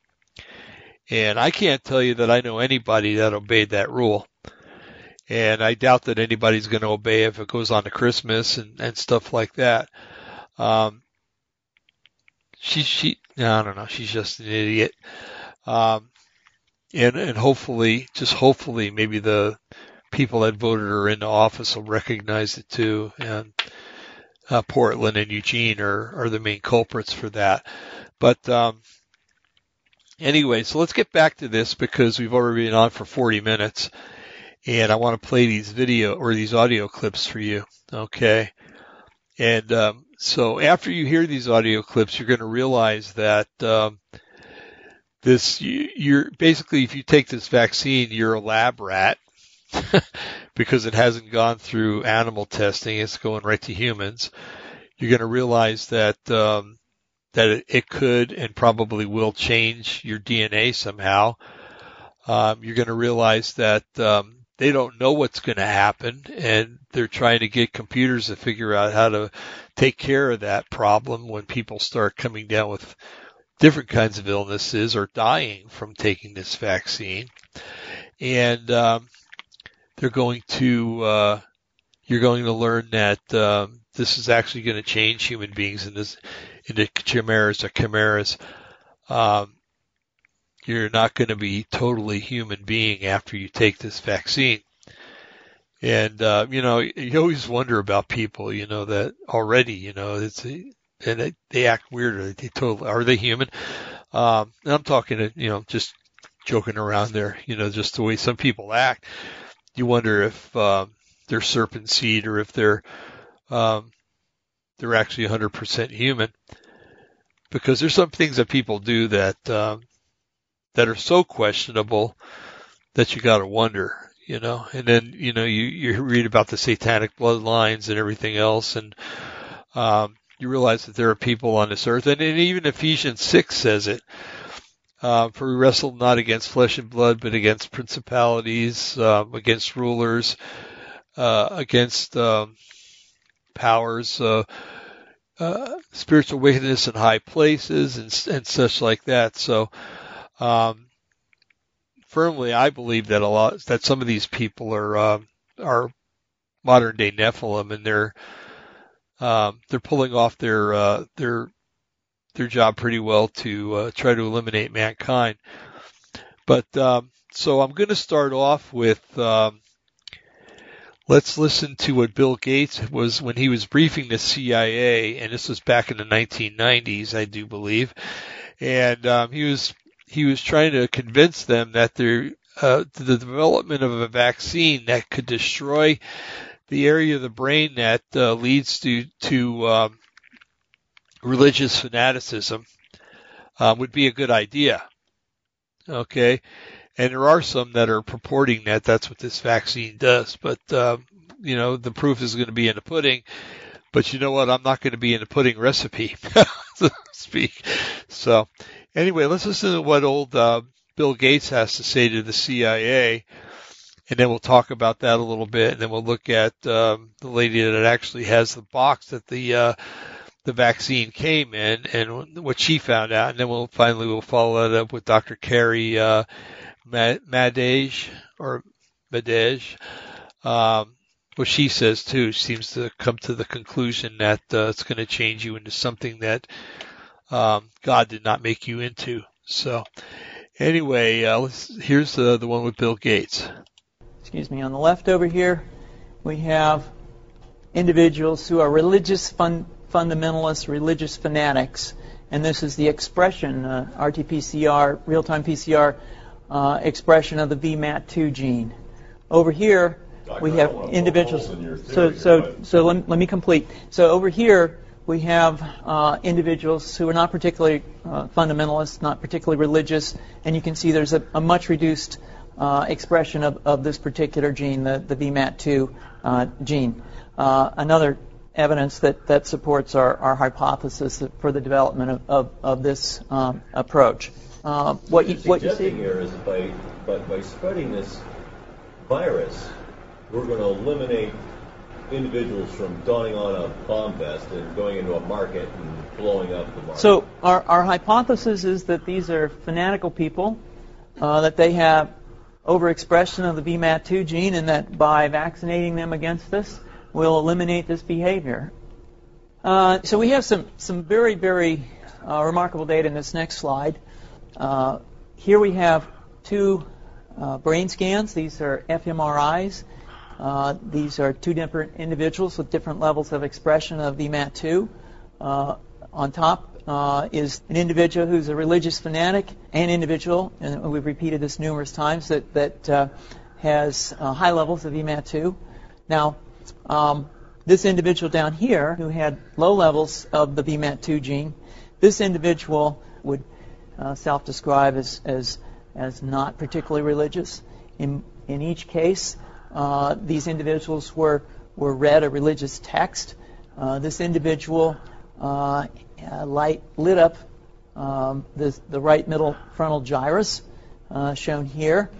And I can't tell you that I know anybody that obeyed that rule and I doubt that anybody's going to obey if it goes on to Christmas and, and stuff like that. Um, she, she, I don't know. She's just an idiot. Um, and, and hopefully, just hopefully, maybe the people that voted her into office will recognize it too. And, uh, Portland and Eugene are, are the main culprits for that. But, um, anyway, so let's get back to this because we've already been on for 40 minutes and I want to play these video or these audio clips for you. Okay. And um, so after you hear these audio clips, you're going to realize that um, this you're basically if you take this vaccine, you're a lab rat because it hasn't gone through animal testing. It's going right to humans. You're going to realize that um, that it, it, could and probably will change your DNA somehow. Um, you're going to realize that um, they don't know what's going to happen, and they're trying to get computers to figure out how to take care of that problem when people start coming down with different kinds of illnesses or dying from taking this vaccine. And um, they're going to uh, you're going to learn that um, this is actually going to change human beings in this into chimeras or chimeras. Um, you're not going to be totally human being after you take this vaccine. And uh, you know, you always wonder about people, you know, that already, you know, it's and they, they act weird. They totally are they human? Um, and I'm talking, to, you know, just joking around there, you know, just the way some people act you wonder if um, they're serpent seed or if they're um, they're actually 100% human. Because there's some things that people do that um, that are so questionable that you got to wonder, you know. And then you know you you read about the satanic bloodlines and everything else, and um, you realize that there are people on this earth, and, and even Ephesians six says it uh, for we wrestle not against flesh and blood, but against principalities, uh, against rulers, uh, against um, powers, uh, uh, spiritual wickedness in high places, and, and such like that. So, um, firmly, I believe that a lot that some of these people are um, are modern day Nephilim, and they're um, they're pulling off their uh, their their job pretty well to uh, try to eliminate mankind. But um, so I'm going to start off with um, let's listen to what Bill Gates was when he was briefing the CIA, and this was back in the 1990s, I do believe, and um, he was he was trying to convince them that uh, the development of a vaccine that could destroy the area of the brain that uh, leads to to um, religious fanaticism uh, would be a good idea. Okay. And there are some that are purporting that that's what this vaccine does, but, uh, you know, the proof is going to be in the pudding. But you know what? I'm not going to be in the pudding recipe, so to speak. So anyway, let's listen to what old, uh, Bill Gates has to say to the CIA, and then we'll talk about that a little bit, and then we'll look at um, the lady that actually has the box that the uh, the vaccine came in and what she found out, and then we'll finally we'll follow that up with Dr. Carrie uh, Madej or Madej. Um, what she says too seems to come to the conclusion that uh, it's going to change you into something that um, God did not make you into. So, anyway, uh, here's the the one with Bill Gates. Excuse me. On the left over here, we have individuals who are religious fun, fundamentalist religious fanatics, and this is the expression, uh, RT-PCR, real-time PCR uh, expression of the VMAT2 gene. Over here, Doctor, we have individuals. Theory, so, so, so let, let, me complete. So over here, we have uh, individuals who are not particularly uh, fundamentalist, not particularly religious, and you can see there's a, a much reduced uh, expression of, of this particular gene, the, the VMAT2 uh, gene. another evidence that, that supports our, our hypothesis for the development of, of, of this um, approach. Uh, what, you, what you see here is by, by, by spreading this virus, we're going to eliminate individuals from donning on a bomb vest and going into a market and blowing up the market. So our, our hypothesis is that these are fanatical people, uh, that they have overexpression of the VMAT2 gene, and that by vaccinating them against this, we'll eliminate this behavior. Uh, so we have some, some very, very uh, remarkable data in this next slide. Uh, here we have two uh, brain scans. These are fMRIs. Uh, these are two different individuals with different levels of expression of VMAT2. Uh, on top is an individual who's a religious fanatic, an individual, and we've repeated this numerous times, that, that has high levels of VMAT2. Now, um, this individual down here who had low levels of the VMAT2 gene, this individual would uh, self-describe as, as, as not particularly religious. In, in each case, uh, these individuals were, were read a religious text. Uh, this individual uh, light lit up um, the, the right middle frontal gyrus, uh, shown here,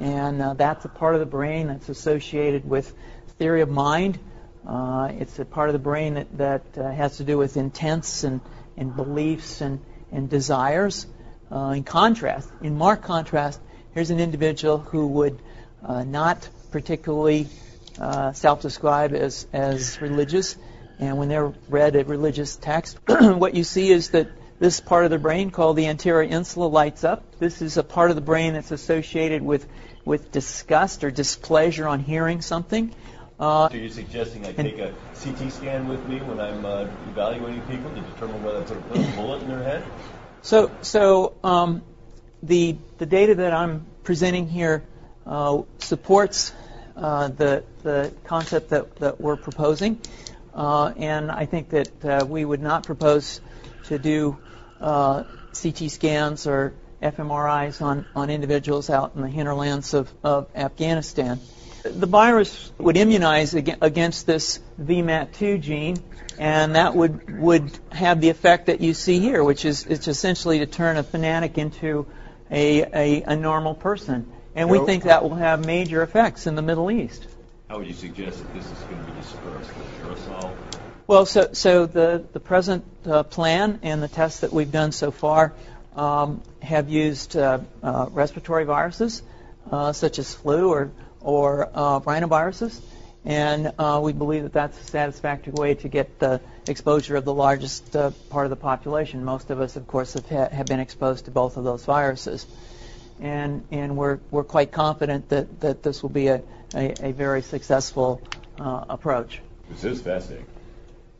and uh, that's a part of the brain that's associated with theory of mind. Uh, it's a part of the brain that, that uh, has to do with intents and, and beliefs and, and desires. Uh, in contrast, in marked contrast, here's an individual who would uh, not particularly self-describe as, as religious, and when they're read a religious text, what you see is that this part of the brain called the anterior insula lights up. This is a part of the brain that's associated with, with disgust or displeasure on hearing something. Uh, so you're suggesting I take a CT scan with me when I'm uh, evaluating people to determine whether I put a bullet in their head? So, so um, the the data that I'm presenting here uh, supports uh, the the concept that, that we're proposing, uh, and I think that uh, we would not propose to do CT scans or fMRIs on, on individuals out in the hinterlands of, of Afghanistan. The virus would immunize against this VMAT2 gene, and that would, would have the effect that you see here, which is it's essentially to turn a fanatic into a, a, a normal person. And we think that will have major effects in the Middle East. How would you suggest that this is going to be dispersed? Aerosol? Well, so, so the, the present uh, plan and the tests that we've done so far um, have used uh, uh, respiratory viruses, uh, such as flu or, or uh, rhinoviruses, and uh, we believe that that's a satisfactory way to get the exposure of the largest part of the population. Most of us, of course, have, ha- have been exposed to both of those viruses. And, and we're, we're quite confident that, that this will be a, a, a very successful approach. This is fascinating.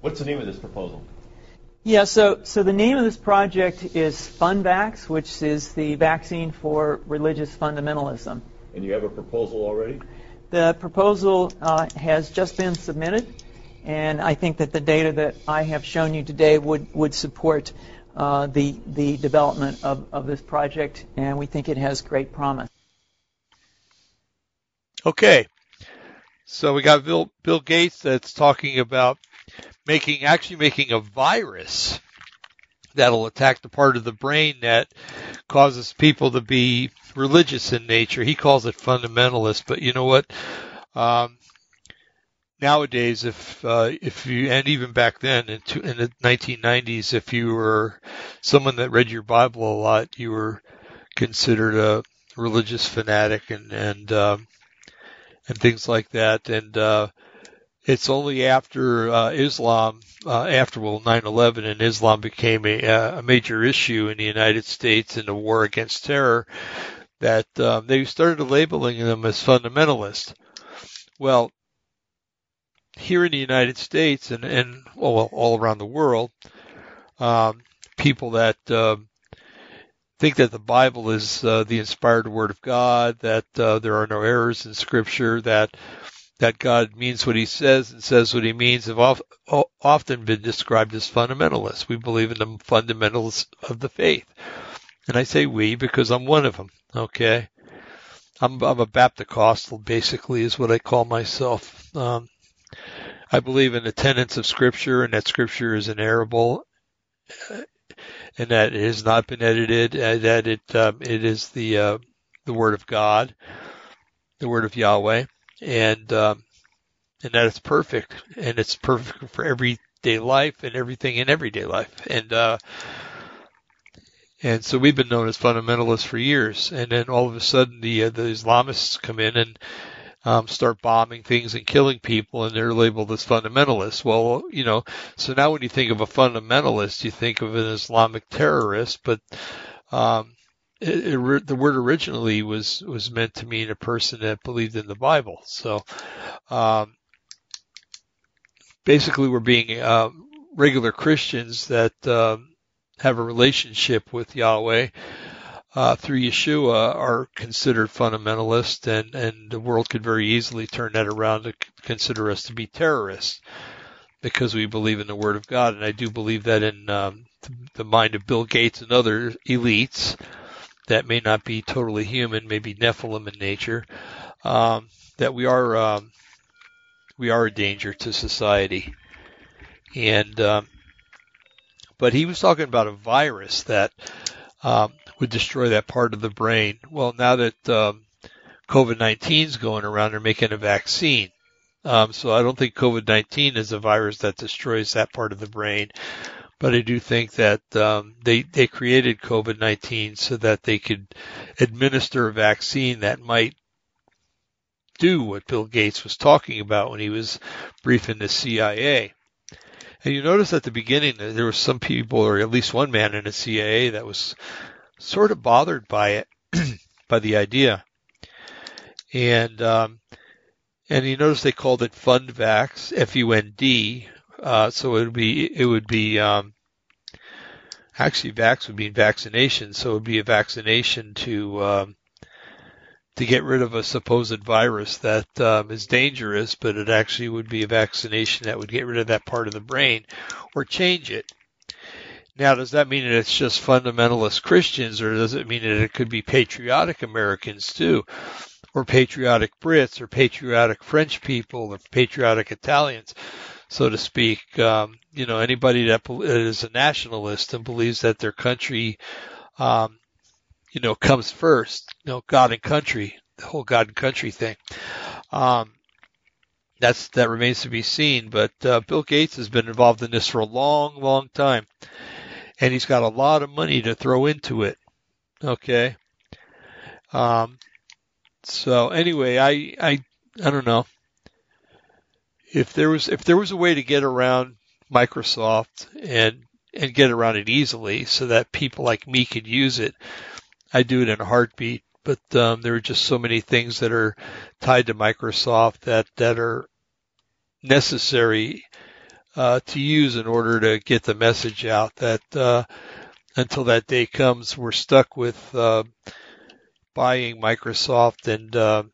What's the name of this proposal? Yeah, so, so the name of this project is FunVax, which is the vaccine for religious fundamentalism. And you have a proposal already? The proposal uh, has just been submitted, and I think that the data that I have shown you today would, would support uh, the, the development of, of this project, and we think it has great promise. Okay, so we got Bill, Bill Gates that's talking about making actually making a virus that'll attack the part of the brain that causes people to be religious in nature. He calls it fundamentalist, but you know what? Um, nowadays, if uh, if you and even back then in, in the 1990s, if you were someone that read your Bible a lot, you were considered a religious fanatic and and um, and things like that. And uh, it's only after uh, Islam, uh, after well 9/11, and Islam became a, a, major issue in the United States in the war against terror, that um, they started labeling them as fundamentalist. Well, here in the United States and and well, all around the world, um, people that uh, think that the Bible is uh, the inspired Word of God, that uh, there are no errors in Scripture, that that God means what he says and says what he means have often been described as fundamentalists. We believe in the fundamentals of the faith. And I say we because I'm one of them. Okay. I'm, I'm a Baptist basically is what I call myself. Um, I believe in the tenets of scripture and that scripture is inerrable uh, and that it has not been edited, uh, that it, um, it is the, uh, the word of God, the word of Yahweh and um, and that it's perfect and it's perfect for everyday life and everything in everyday life and uh, and so we've been known as fundamentalists for years and then all of a sudden the uh, the Islamists come in and um, start bombing things and killing people and they're labeled as fundamentalists. Well, you know, so now when you think of a fundamentalist, you think of an Islamic terrorist, but um, it, it, the word originally was was meant to mean a person that believed in the Bible. So um, basically, we're being uh, regular Christians that uh, have a relationship with Yahweh uh, through Yeshua are considered fundamentalist, and and the world could very easily turn that around to consider us to be terrorists because we believe in the Word of God, and I do believe that in um, the mind of Bill Gates and other elites that may not be totally human, maybe Nephilim in nature, um, that we are um, we are a danger to society. And um, but he was talking about a virus that um, would destroy that part of the brain. Well, now that um, COVID-19 is going around, they're making a vaccine. Um, so I don't think COVID-19 is a virus that destroys that part of the brain. But I do think that um, they they created COVID-19 so that they could administer a vaccine that might do what Bill Gates was talking about when he was briefing the CIA. And you notice at the beginning that there were some people, or at least one man in the CIA, that was sort of bothered by it, by the idea. And um, and you notice they called it FundVax, F-U-N-D. Uh, so it would be it would be um, actually vax would be vaccination, so it would be a vaccination to um, to get rid of a supposed virus that um, is dangerous, but it actually would be a vaccination that would get rid of that part of the brain or change it. Now, does that mean that it's just fundamentalist Christians, or does it mean that it could be patriotic Americans too, or patriotic Brits, or patriotic French people, or patriotic Italians, so to speak? Um, you know, anybody that is a nationalist and believes that their country um, you know, comes first. You know, God and country, the whole God and country thing. Um, that's that remains to be seen. But uh, Bill Gates has been involved in this for a long, long time, and he's got a lot of money to throw into it. Okay. Um. So anyway, I I I don't know if there was if there was a way to get around Microsoft and and get around it easily so that people like me could use it I do it in a heartbeat. But um, there are just so many things that are tied to Microsoft that that are necessary uh, to use in order to get the message out. That uh, until that day comes, we're stuck with uh, buying Microsoft and uh,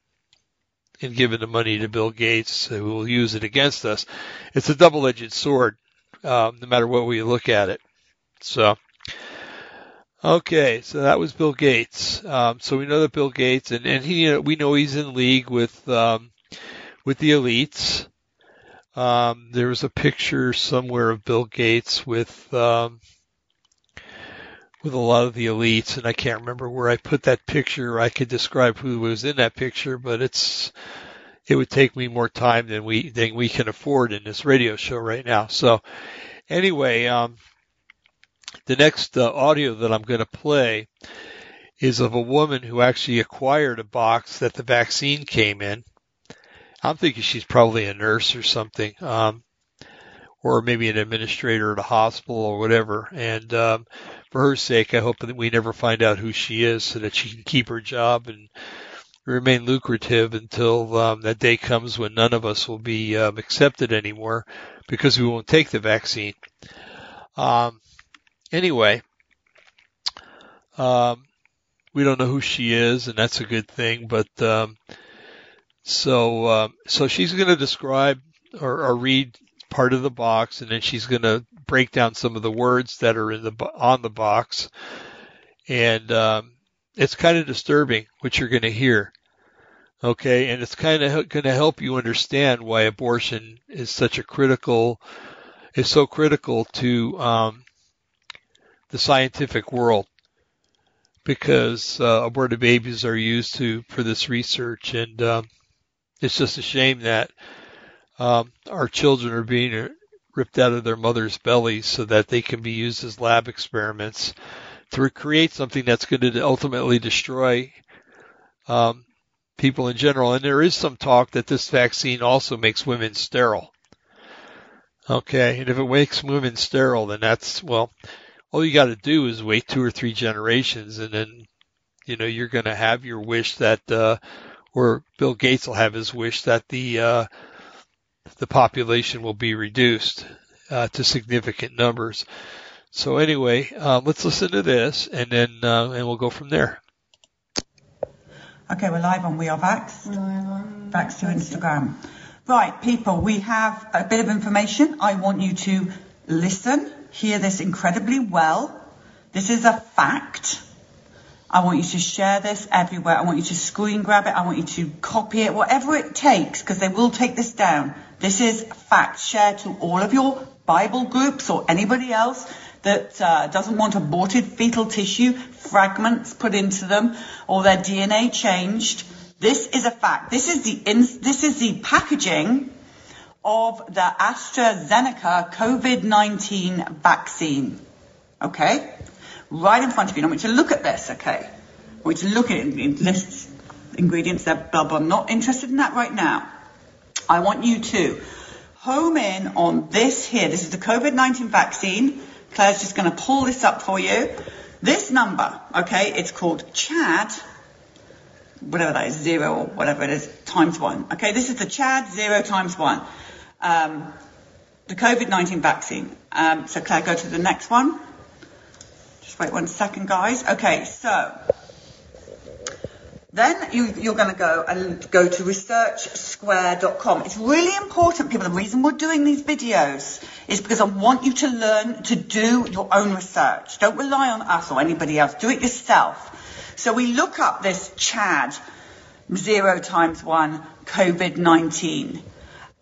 and giving the money to Bill Gates, who will use it against us. It's a double-edged sword, um, no matter what we look at it. So. Okay, so that was Bill Gates. Um, so we know that Bill Gates, and, and he, we know he's in league with um, with the elites. Um, there was a picture somewhere of Bill Gates with um, with a lot of the elites, and I can't remember where I put that picture. I could describe who was in that picture, but it's it would take me more time than we than we can afford in this radio show right now. So anyway, um, the next uh, audio that I'm going to play is of a woman who actually acquired a box that the vaccine came in. I'm thinking she's probably a nurse or something, um, or maybe an administrator at a hospital or whatever. And um, for her sake, I hope that we never find out who she is, so that she can keep her job and remain lucrative until um, that day comes when none of us will be um, accepted anymore because we won't take the vaccine. Um, anyway, um, we don't know who she is, and that's a good thing. But um, so uh, so she's going to describe or, or read part of the box, and then she's going to break down some of the words that are in the on the box, and um, it's kind of disturbing what you're going to hear. Okay, and it's kind of going to help you understand why abortion is such a critical, is so critical to um, the scientific world because uh, aborted babies are used to for this research, and um, it's just a shame that um, our children are being ripped out of their mother's bellies so that they can be used as lab experiments to create something that's going to ultimately destroy um, people in general. And there is some talk that this vaccine also makes women sterile. Okay, and if it makes women sterile, then that's well, all you got to do is wait two or three generations, and then you know you're going to have your wish that, uh, or Bill Gates will have his wish that the uh, the population will be reduced uh, to significant numbers. So anyway, uh, let's listen to this, and then uh, and we'll go from there. Okay, we're live on We Are Vax. We're live on Vax to Instagram. Right, people, we have a bit of information. I want you to listen hear this incredibly well. This is a fact. I want you to share this everywhere. I want you to screen grab it. I want you to copy it, whatever it takes, because they will take this down. This is fact. Share to all of your Bible groups or anybody else that uh, doesn't want aborted fetal tissue fragments put into them or their DNA changed. This is a fact. This is the in, this is the packaging of the AstraZeneca COVID-19 vaccine. Okay? Right in front of you. I want you to look at this, okay? I want you to look at it and ingredients that blah, blah. I'm not interested in that right now. I want you to home in on this here. This is the COVID-19 vaccine. Claire's just going to pull this up for you. This number, okay, it's called CHAD, whatever that is, zero or whatever it is, times one. Okay, this is the CHAD zero times one. Um, the COVID-19 vaccine. Um, so Claire, go to the next one. Just wait one second, guys. Okay, so then you, are going to go and go to researchsquare.com. It's really important, people. The reason we're doing these videos is because I want you to learn to do your own research. Don't rely on us or anybody else. Do it yourself. So we look up this CHAD, zero times one, COVID-19.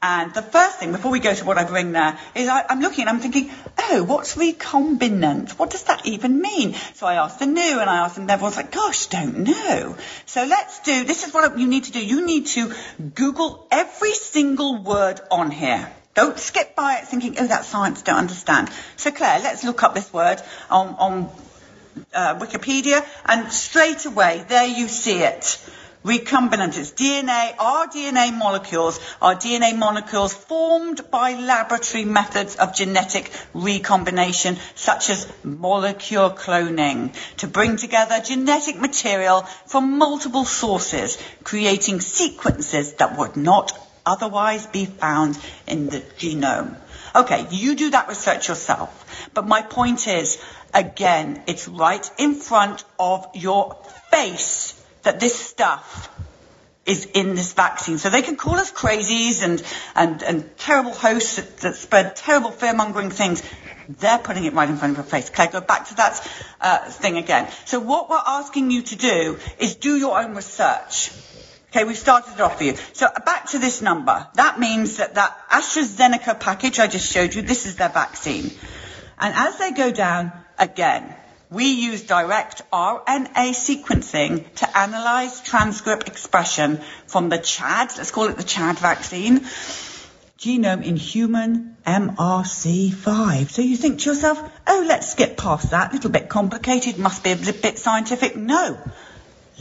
And the first thing, before we go to what I bring there, is I, am looking and I'm thinking, oh, what's recombinant? What does that even mean? So I asked the new and I asked them, everyone's like, gosh, don't know. So let's do, this is what you need to do. You need to Google every single word on here. Don't skip by it thinking, oh, that's science, don't understand. So Claire, let's look up this word on, on uh, Wikipedia and straight away, there you see it recombinant. It's DNA. rDNA molecules are DNA molecules formed by laboratory methods of genetic recombination, such as molecule cloning, to bring together genetic material from multiple sources, creating sequences that would not otherwise be found in the genome. Okay, you do that research yourself. But my point is, again, it's right in front of your face that this stuff is in this vaccine. So they can call us crazies and, and, and terrible hosts that, that spread terrible fear-mongering things. They're putting it right in front of your face. Okay, go back to that uh, thing again. So what we're asking you to do is do your own research. Okay, we've started it off for you. So back to this number. That means that that AstraZeneca package I just showed you, this is their vaccine. And as they go down again, we use direct RNA sequencing to analyze transcript expression from the CHAD, let's call it the CHAD vaccine, genome in human MRC5. So you think to yourself, oh, let's skip past that, little bit complicated, must be a bit scientific. No.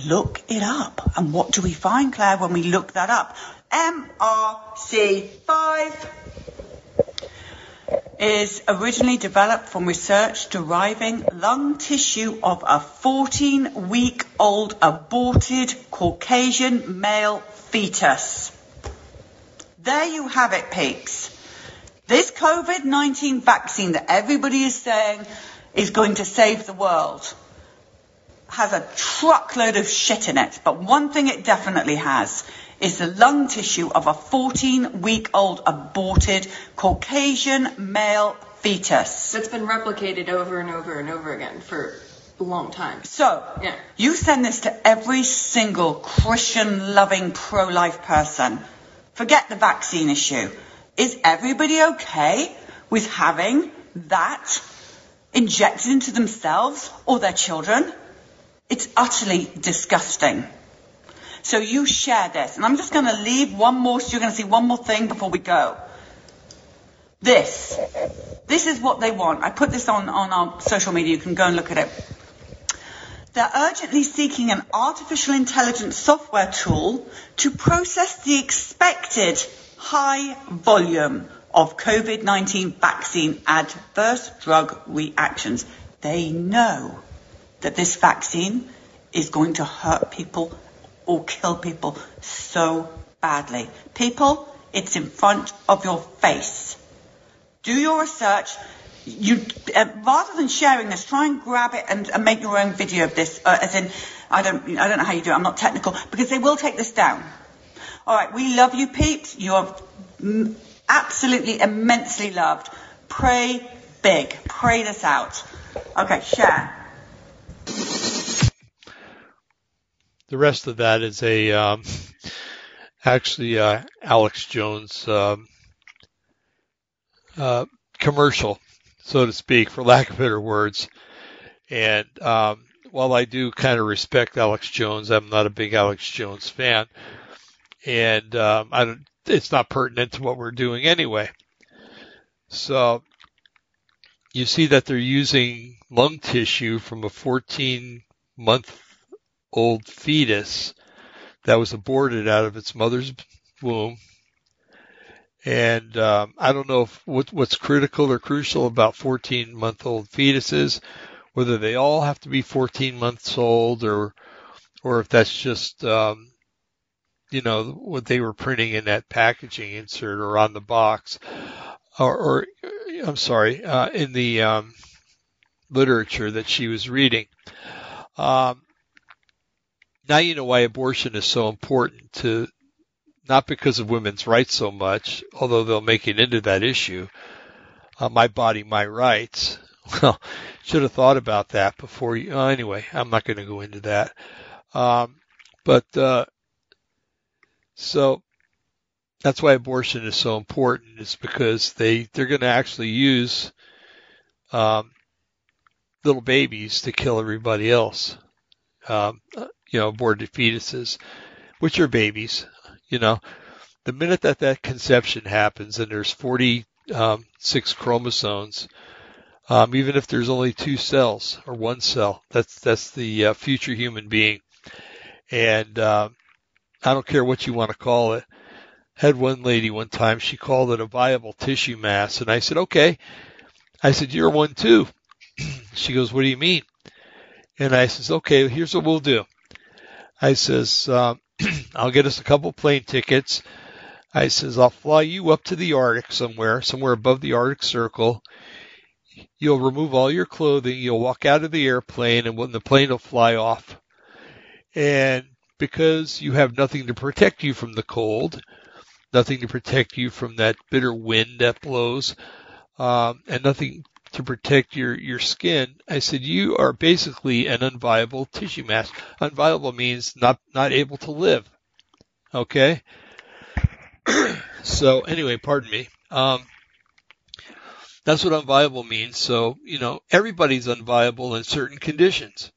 Look it up. And what do we find, Claire, when we look that up? MRC5 is originally developed from research deriving lung tissue of a 14 week old aborted Caucasian male fetus. There you have it, peaks. This COVID-19 vaccine that everybody is saying is going to save the world has a truckload of shit in it, but one thing it definitely has is the lung tissue of a 14 week old aborted Caucasian male fetus. That's been replicated over and over and over again for a long time. So, yeah. you send this to every single Christian loving pro life person. Forget the vaccine issue. Is everybody okay with having that injected into themselves or their children? It's utterly disgusting. So you share this. And I'm just going to leave one more, you're going to see one more thing before we go. This. This is what they want. I put this on, on our social media. You can go and look at it. They're urgently seeking an artificial intelligence software tool to process the expected high volume of COVID-19 vaccine adverse drug reactions. They know that this vaccine is going to hurt people or kill people so badly. People, it's in front of your face. Do your research. You, uh, rather than sharing this, try and grab it and, and make your own video of this. Uh, as in, I don't, I don't know how you do it. I'm not technical because they will take this down. All right, we love you, peeps. You are absolutely immensely loved. Pray big. Pray this out. Okay, share. The rest of that is a um, actually uh, Alex Jones um, uh, commercial, so to speak, for lack of better words. And um, while I do kind of respect Alex Jones, I'm not a big Alex Jones fan, and um, I don't. It's not pertinent to what we're doing anyway. So you see that they're using lung tissue from a 14 month old fetus that was aborted out of its mother's womb. And um, I don't know if what, what's critical or crucial about 14 month old fetuses, whether they all have to be 14 months old or or if that's just um, you know what they were printing in that packaging insert or on the box, or, or I'm sorry, uh, in the um, literature that she was reading. Um, now you know why abortion is so important to not because of women's rights so much, although they'll make it into that issue. Uh, my body, my rights. Well, should have thought about that before you. Uh, anyway, I'm not going to go into that. Um, but uh, so that's why abortion is so important. Is because they they're going to actually use um, little babies to kill everybody else. Um, you know, aborted fetuses, which are babies. You know, the minute that that conception happens and there's 46 um, chromosomes, um, even if there's only two cells or one cell, that's that's the uh, future human being. And uh, I don't care what you want to call it. Had one lady one time, she called it a viable tissue mass, and I said, okay. I said, you're one too. she goes, what do you mean? And I says, okay, here's what we'll do. I says, uh, I'll get us a couple plane tickets. I says, I'll fly you up to the Arctic somewhere, somewhere above the Arctic Circle. You'll remove all your clothing. You'll walk out of the airplane and when the plane will fly off. And because you have nothing to protect you from the cold, nothing to protect you from that bitter wind that blows, um, and nothing to protect your, your skin. I said, you are basically an unviable tissue mass. Unviable means not, not able to live. Okay? so anyway, pardon me. Um, that's what unviable means. So, you know, everybody's unviable in certain conditions.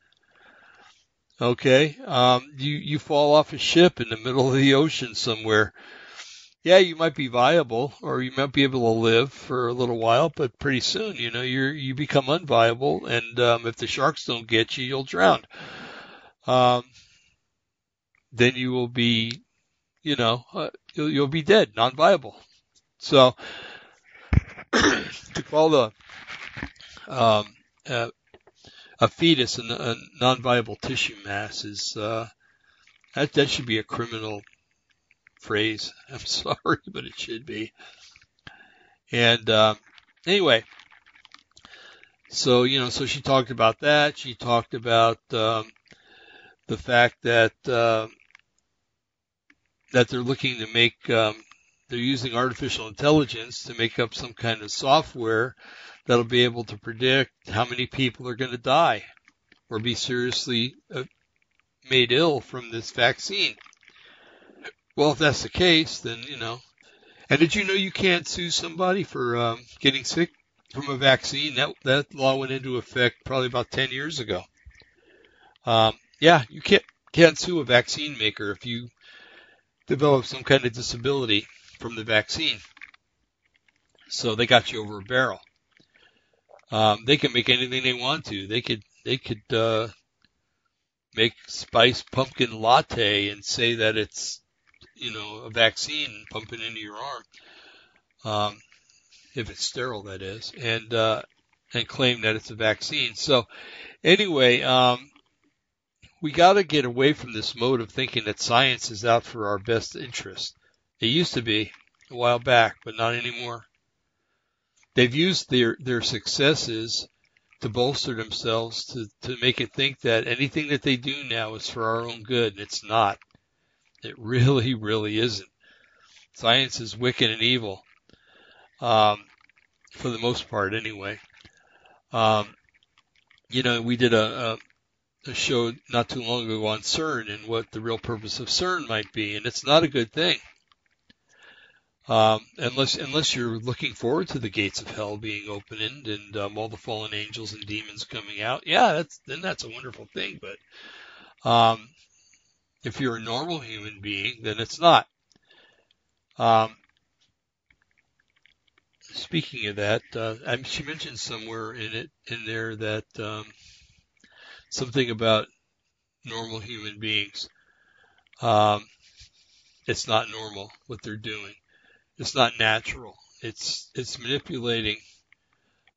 Okay? Um, you, you fall off a ship in the middle of the ocean somewhere yeah, you might be viable or you might be able to live for a little while, but pretty soon, you know, you you become unviable, and um, if the sharks don't get you, you'll drown. Um, then you will be, you know, uh, you'll, you'll be dead, non-viable. So to call the um, uh, a fetus a, a non-viable tissue mass is uh, that that should be a criminal phrase. I'm sorry, but it should be. And uh, anyway, so you know, so she talked about that. She talked about um, the fact that uh, that they're looking to make um, they're using artificial intelligence to make up some kind of software that'll be able to predict how many people are going to die or be seriously uh, made ill from this vaccine. Well, if that's the case, then you know. And did you know you can't sue somebody for um, getting sick from a vaccine? That that law went into effect probably about ten years ago. Um, yeah, you can't can't sue a vaccine maker if you develop some kind of disability from the vaccine. So they got you over a barrel. Um, they can make anything they want to. They could they could uh, make spiced pumpkin latte and say that it's you know, a vaccine pumping into your arm, um, if it's sterile, that is, and uh, and claim that it's a vaccine. So, anyway, um, we got to get away from this mode of thinking that science is out for our best interest. It used to be a while back, but not anymore. They've used their their successes to bolster themselves to to make it think that anything that they do now is for our own good, and it's not. It really, really isn't. Science is wicked and evil, um, for the most part, anyway. Um, you know, we did a, a, a show not too long ago on CERN and what the real purpose of CERN might be, and it's not a good thing. Um, unless unless you're looking forward to the gates of hell being opened and um, all the fallen angels and demons coming out, yeah, that's then that's a wonderful thing. But um, if you're a normal human being, then it's not. Um, speaking of that, uh, I she mentioned somewhere in it in there that um, something about normal human beings. Um, it's not normal what they're doing. It's not natural. It's it's manipulating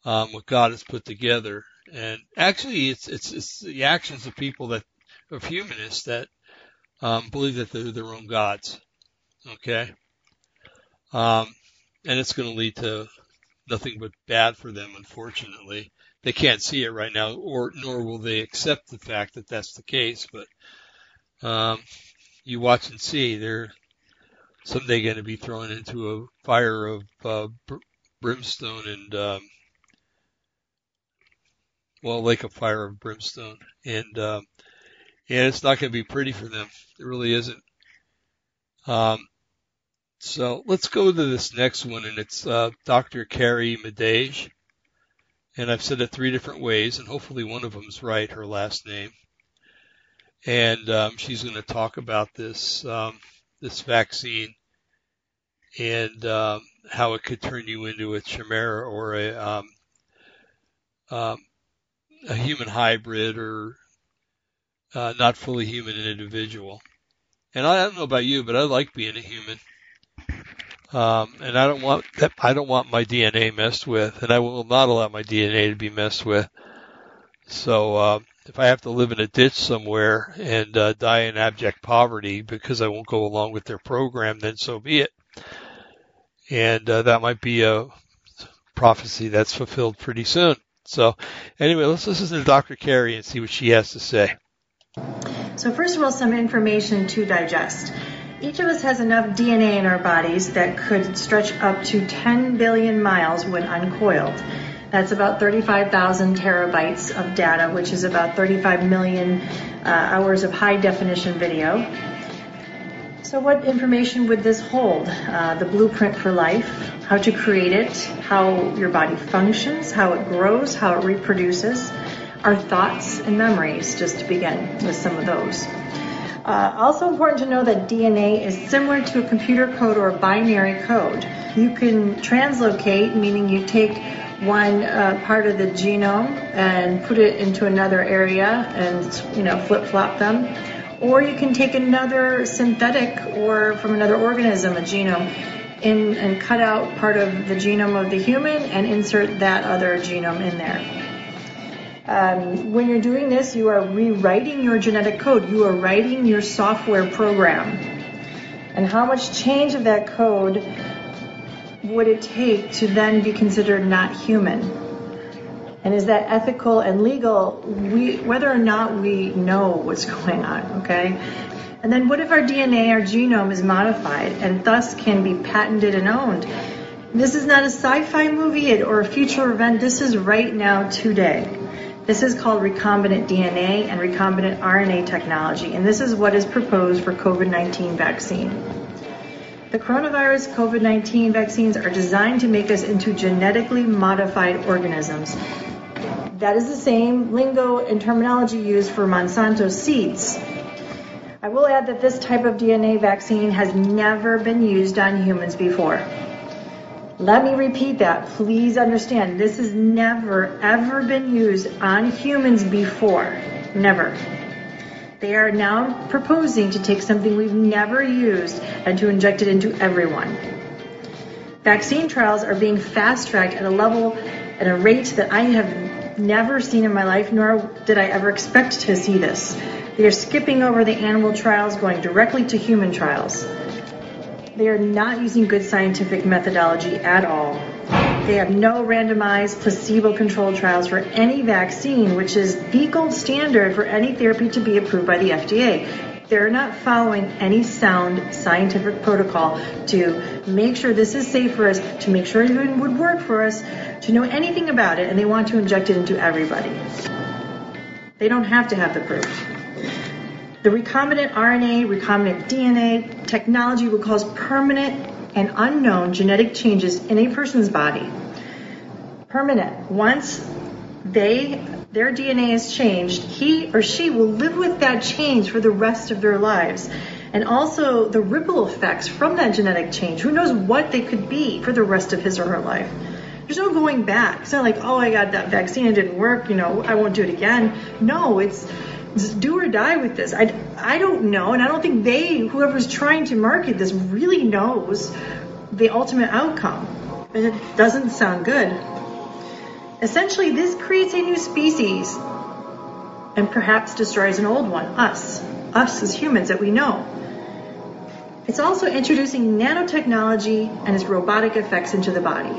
um, what God has put together, and actually, it's it's it's the actions of people that of humanists that um, believe that they're their own gods. Okay, um, and it's going to lead to nothing but bad for them. Unfortunately, they can't see it right now, or nor will they accept the fact that that's the case. But um, you watch and see. They're someday going to be thrown into a fire of uh, br- brimstone and um, well, lake of fire of brimstone, and um, and it's not going to be pretty for them. It really isn't. Um, so let's go to this next one, and it's uh, Dr. Carrie Madej, and I've said it three different ways, and hopefully one of them's right. Her last name, and um, she's going to talk about this um, this vaccine and um, how it could turn you into a chimera or a um, um, a human hybrid or uh, not fully human individual. And I don't know about you, but I like being a human. Um, and I don't want that, I don't want my DNA messed with, and I will not allow my DNA to be messed with. So uh, if I have to live in a ditch somewhere and uh, die in abject poverty because I won't go along with their program, then so be it. And uh, that might be a prophecy that's fulfilled pretty soon. So anyway, let's listen to Dr. Carrie and see what she has to say. So first of all, some information to digest. Each of us has enough DNA in our bodies that could stretch up to 10 billion miles when uncoiled. That's about 35,000 terabytes of data, which is about 35 million uh, hours of high definition video. So, what information would this hold? Uh, the blueprint for life, how to create it, how your body functions, how it grows, how it reproduces, our thoughts and memories, just to begin with some of those. Uh, also important to know that DNA is similar to a computer code or a binary code. You can translocate, meaning you take one uh, part of the genome and put it into another area and you know flip flop them or you can take another synthetic or from another organism, a genome, in and cut out part of the genome of the human and insert that other genome in there. Um, when you're doing this, you are rewriting your genetic code. You are writing your software program. And how much change of that code would it take to then be considered not human? And is that ethical and legal, we, whether or not we know what's going on, okay? And then what if our DNA, our genome is modified and thus can be patented and owned? This is not a sci-fi movie or a future event. This is right now, today. This is called recombinant DNA and recombinant RNA technology, and this is what is proposed for COVID-19 vaccine. The coronavirus COVID 19 vaccines are designed to make us into genetically modified organisms that is the same lingo and terminology used for Monsanto seeds. I will add that this type of DNA vaccine has never been used on humans before. Let me repeat that. Please understand, this has never, ever been used on humans before. Never. They are now proposing to take something we've never used and to inject it into everyone. Vaccine trials are being fast tracked at a level and a rate that I have never seen in my life, nor did I ever expect to see this. They are skipping over the animal trials, going directly to human trials. They are not using good scientific methodology at all. They have no randomized placebo controlled trials for any vaccine, which is the gold standard for any therapy to be approved by the FDA. They're not following any sound scientific protocol to make sure this is safe for us, to make sure it would work for us, to know anything about it, and they want to inject it into everybody. They don't have to have the proof. The recombinant RNA, recombinant DNA technology will cause permanent and unknown genetic changes in a person's body. Permanent. Once they their DNA is changed, he or she will live with that change for the rest of their lives. And also the ripple effects from that genetic change. Who knows what they could be for the rest of his or her life. There's no going back. It's not like, oh, I got that vaccine, it didn't work, you know, I won't do it again. No, it's do or die with this. I, I don't know, and I don't think they, whoever's trying to market this, really knows the ultimate outcome. It doesn't sound good. Essentially, this creates a new species and perhaps destroys an old one, us, us as humans that we know. It's also introducing nanotechnology and its robotic effects into the body.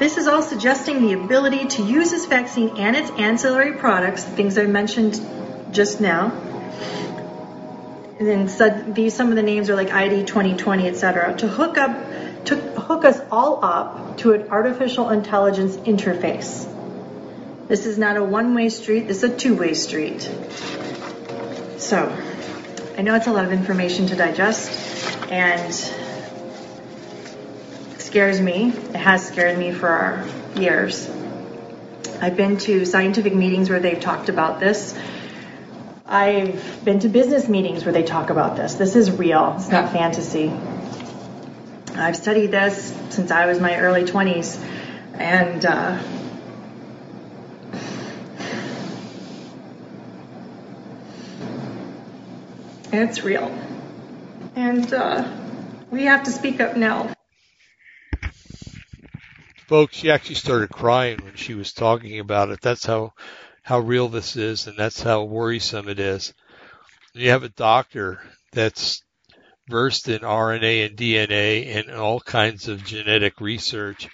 This is all suggesting the ability to use this vaccine and its ancillary products, things I mentioned just now. And then these some of the names are like ID 2020, etc. To hook up, to hook us all up to an artificial intelligence interface. This is not a one-way street. This is a two-way street. So, I know it's a lot of information to digest, and scares me. It has scared me for years. I've been to scientific meetings where they've talked about this. I've been to business meetings where they talk about this. This is real. It's not fantasy. I've studied this since I was my early 20s, and uh, it's real. And uh, we have to speak up now folks, she actually started crying when she was talking about it. That's how how real this is, and that's how worrisome it is. You have a doctor that's versed in RNA and DNA and all kinds of genetic research,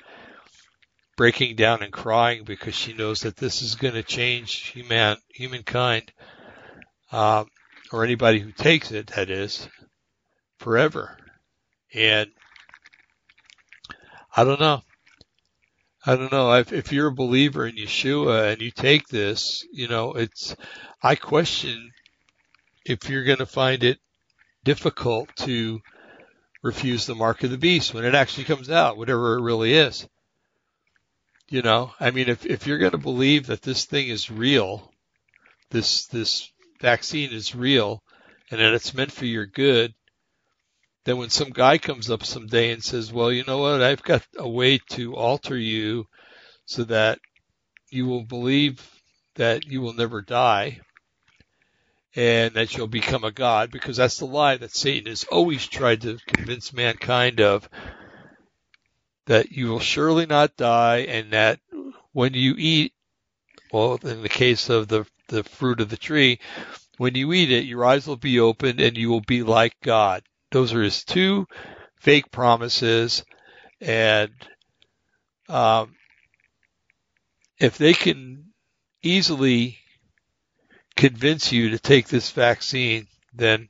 breaking down and crying because she knows that this is going to change human humankind, um, or anybody who takes it, that is, forever. And I don't know. I don't know if, if you're a believer in Yeshua and you take this, you know, it's, I question if you're going to find it difficult to refuse the mark of the beast when it actually comes out, whatever it really is. You know, I mean, if, if you're going to believe that this thing is real, this, this vaccine is real and that it's meant for your good, then when some guy comes up someday and says, well, you know what, I've got a way to alter you so that you will believe that you will never die and that you'll become a god because that's the lie that Satan has always tried to convince mankind of that you will surely not die and that when you eat well in the case of the the fruit of the tree when you eat it your eyes will be opened and you will be like God those are his two fake promises. And um, if they can easily convince you to take this vaccine, then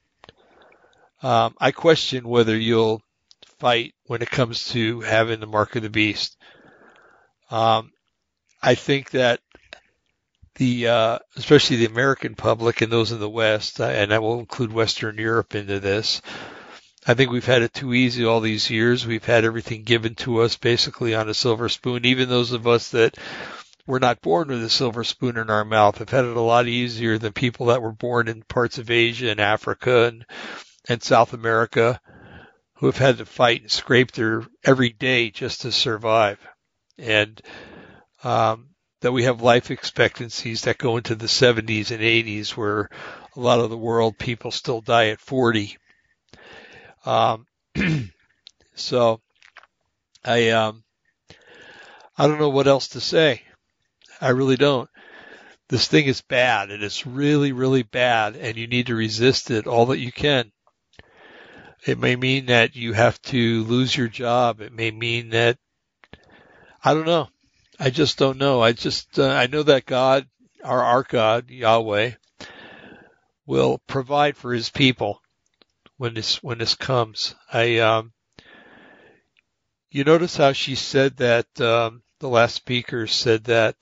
um, I question whether you'll fight when it comes to having the mark of the beast. Um, I think that the uh, especially the American public and those in the West, and I will include Western Europe into this, I think we've had it too easy all these years. We've had everything given to us basically on a silver spoon. Even those of us that were not born with a silver spoon in our mouth have had it a lot easier than people that were born in parts of Asia and Africa and, and South America who have had to fight and scrape their every day just to survive. And, um, that we have life expectancies that go into the 70s and 80s where a lot of the world people still die at 40 um, so I, um, I don't know what else to say. I really don't. This thing is bad and it's really, really bad and you need to resist it all that you can. It may mean that you have to lose your job. It may mean that, I don't know. I just don't know. I just, uh, I know that God, our, our God, Yahweh, will provide for his people when this when this comes. I um, you notice how she said that um, the last speaker said that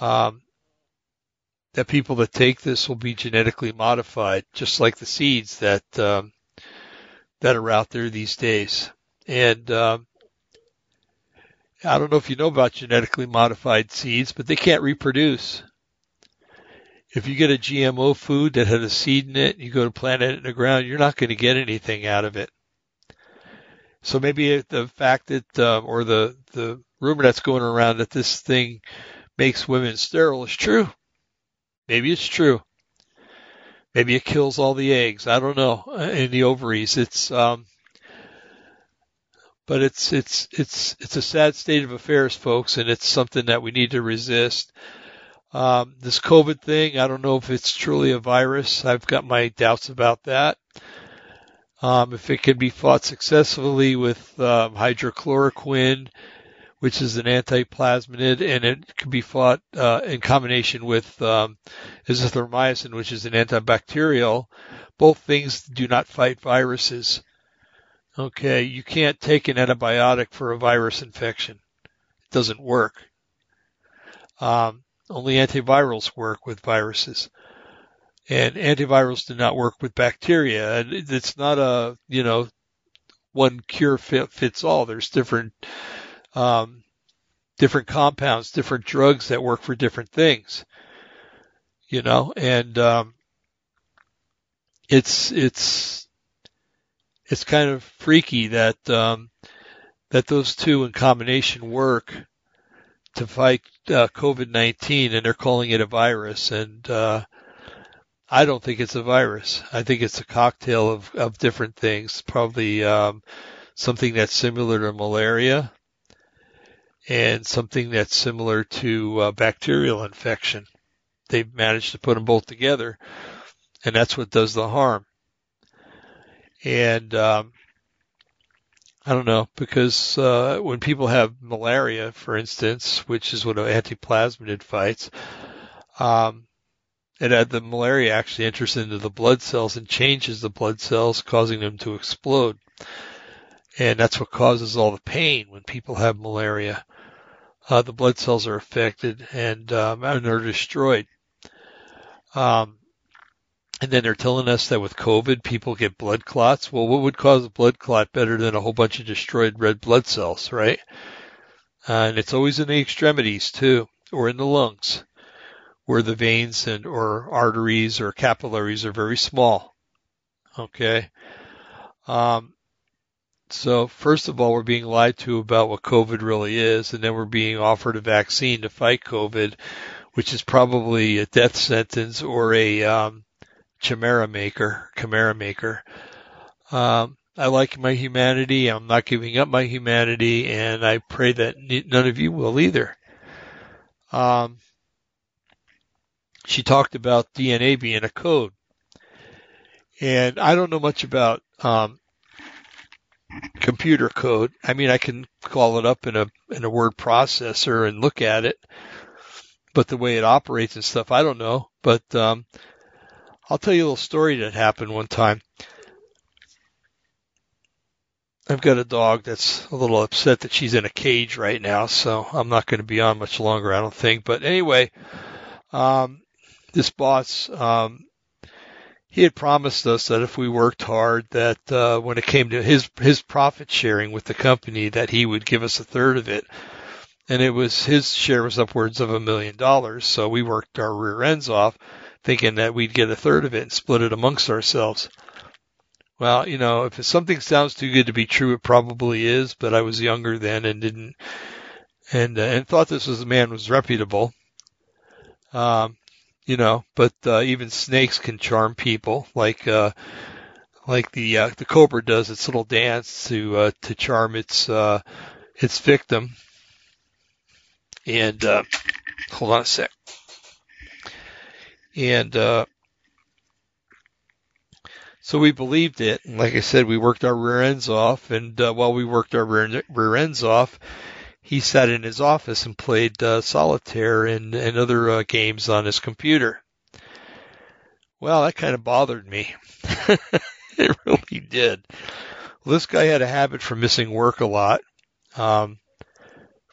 um, that people that take this will be genetically modified, just like the seeds that um, that are out there these days. And um, I don't know if you know about genetically modified seeds, but they can't reproduce. If you get a GMO food that had a seed in it, you go to plant it in the ground, you're not going to get anything out of it. So maybe the fact that, um, or the, the rumor that's going around that this thing makes women sterile is true. Maybe it's true. Maybe it kills all the eggs. I don't know in the ovaries. It's, um, but it's it's it's it's a sad state of affairs, folks, and it's something that we need to resist. Um, this COVID thing, I don't know if it's truly a virus. I've got my doubts about that. Um, if it can be fought successfully with um, hydrochloroquine, which is an antiplasmid, and it can be fought uh, in combination with um, azithromycin, which is an antibacterial. Both things do not fight viruses. Okay, you can't take an antibiotic for a virus infection. It doesn't work. Um, only antivirals work with viruses. And antivirals do not work with bacteria. And it's not a, you know, one cure fit, fits all. There's different, um, different compounds, different drugs that work for different things. You know, and, um, it's, it's, it's kind of freaky that um, that those two in combination work to fight uh, COVID-19, and they're calling it a virus. And uh, I don't think it's a virus. I think it's a cocktail of, of different things. Probably um, something that's similar to malaria, and something that's similar to uh, bacterial infection. They've managed to put them both together, and that's what does the harm. And um, I don't know because uh, when people have malaria, for instance, which is what an antiplasmid fights, um, it had the malaria actually enters into the blood cells and changes the blood cells, causing them to explode. And that's what causes all the pain when people have malaria. Uh, the blood cells are affected and um, and are destroyed. Um, and then they're telling us that with COVID, people get blood clots. Well, what would cause a blood clot better than a whole bunch of destroyed red blood cells, right? Uh, and it's always in the extremities too, or in the lungs, where the veins and or arteries or capillaries are very small. Okay. Um, so first of all, we're being lied to about what COVID really is, and then we're being offered a vaccine to fight COVID, which is probably a death sentence or a um, chimera maker, chimera maker. Um, I like my humanity. I'm not giving up my humanity, and I pray that none of you will either. Um, she talked about DNA being a code, and I don't know much about um, computer code. I mean, I can call it up in a in a word processor and look at it, but the way it operates and stuff, I don't know. But um, I'll tell you a little story that happened one time. I've got a dog that's a little upset that she's in a cage right now, so I'm not going to be on much longer, I don't think. But anyway, um, this boss, um, he had promised us that if we worked hard, that uh, when it came to his his profit sharing with the company, that he would give us a third of it. And it was his share was upwards of a million dollars, so we worked our rear ends off thinking that we'd get a third of it and split it amongst ourselves. Well, you know, if something sounds too good to be true, it probably is. But I was younger then and didn't, and uh, and thought this was a man was reputable. Um, you know, but uh, even snakes can charm people, like uh, like the uh, the cobra does its little dance to uh, to charm its uh, its victim. And uh, hold on a sec. And uh, so we believed it. And like I said, we worked our rear ends off. And uh, while we worked our rear, rear ends off, he sat in his office and played uh, solitaire and, and other uh, games on his computer. Well, that kind of bothered me. it really did. Well, this guy had a habit for missing work a lot, um,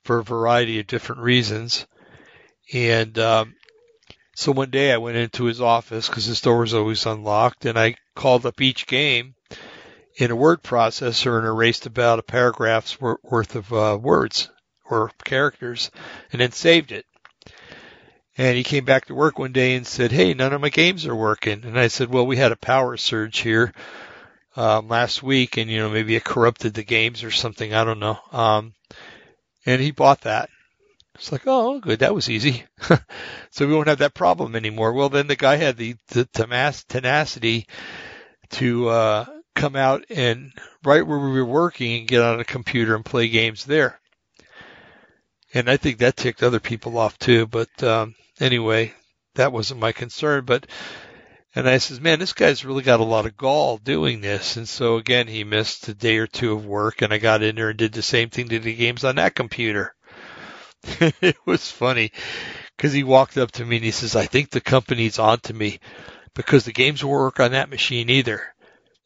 for a variety of different reasons. And, um, so one day I went into his office because his door was always unlocked and I called up each game in a word processor and erased about a paragraph's worth of uh, words or characters and then saved it. And he came back to work one day and said, Hey, none of my games are working. And I said, Well, we had a power surge here um, last week, and you know maybe it corrupted the games or something. I don't know. Um, and he bought that. It's like, oh, good, that was easy. so we won't have that problem anymore. Well, then the guy had the, the tenacity to uh, come out and right where we were working and get on a computer and play games there. And I think that ticked other people off too. But um, anyway, that wasn't my concern. But and I says, man, this guy's really got a lot of gall doing this. And so again, he missed a day or two of work and I got in there and did the same thing to the games on that computer. it was funny because he walked up to me and he says, I think the company's on to me because the games won't work on that machine either.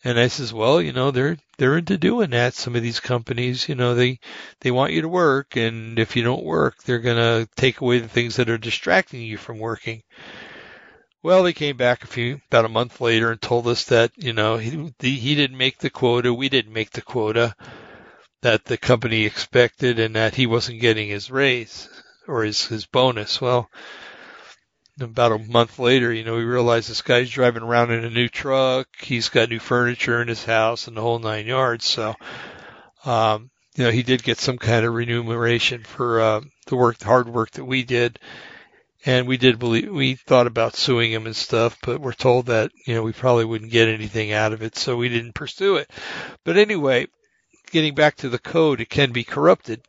And I says, well, you know, they're, they're into doing that. Some of these companies, you know, they, they want you to work. And if you don't work, they're going to take away the things that are distracting you from working. Well, they came back a few, about a month later and told us that, you know, he, he didn't make the quota. We didn't make the quota that the company expected and that he wasn't getting his raise or his, his bonus. Well, about a month later, you know, we realized this guy's driving around in a new truck. He's got new furniture in his house and the whole nine yards. So, um, you know, he did get some kind of remuneration for, uh, the work, the hard work that we did. And we did believe, we thought about suing him and stuff, but we're told that, you know, we probably wouldn't get anything out of it. So we didn't pursue it. But anyway, getting back to the code, it can be corrupted.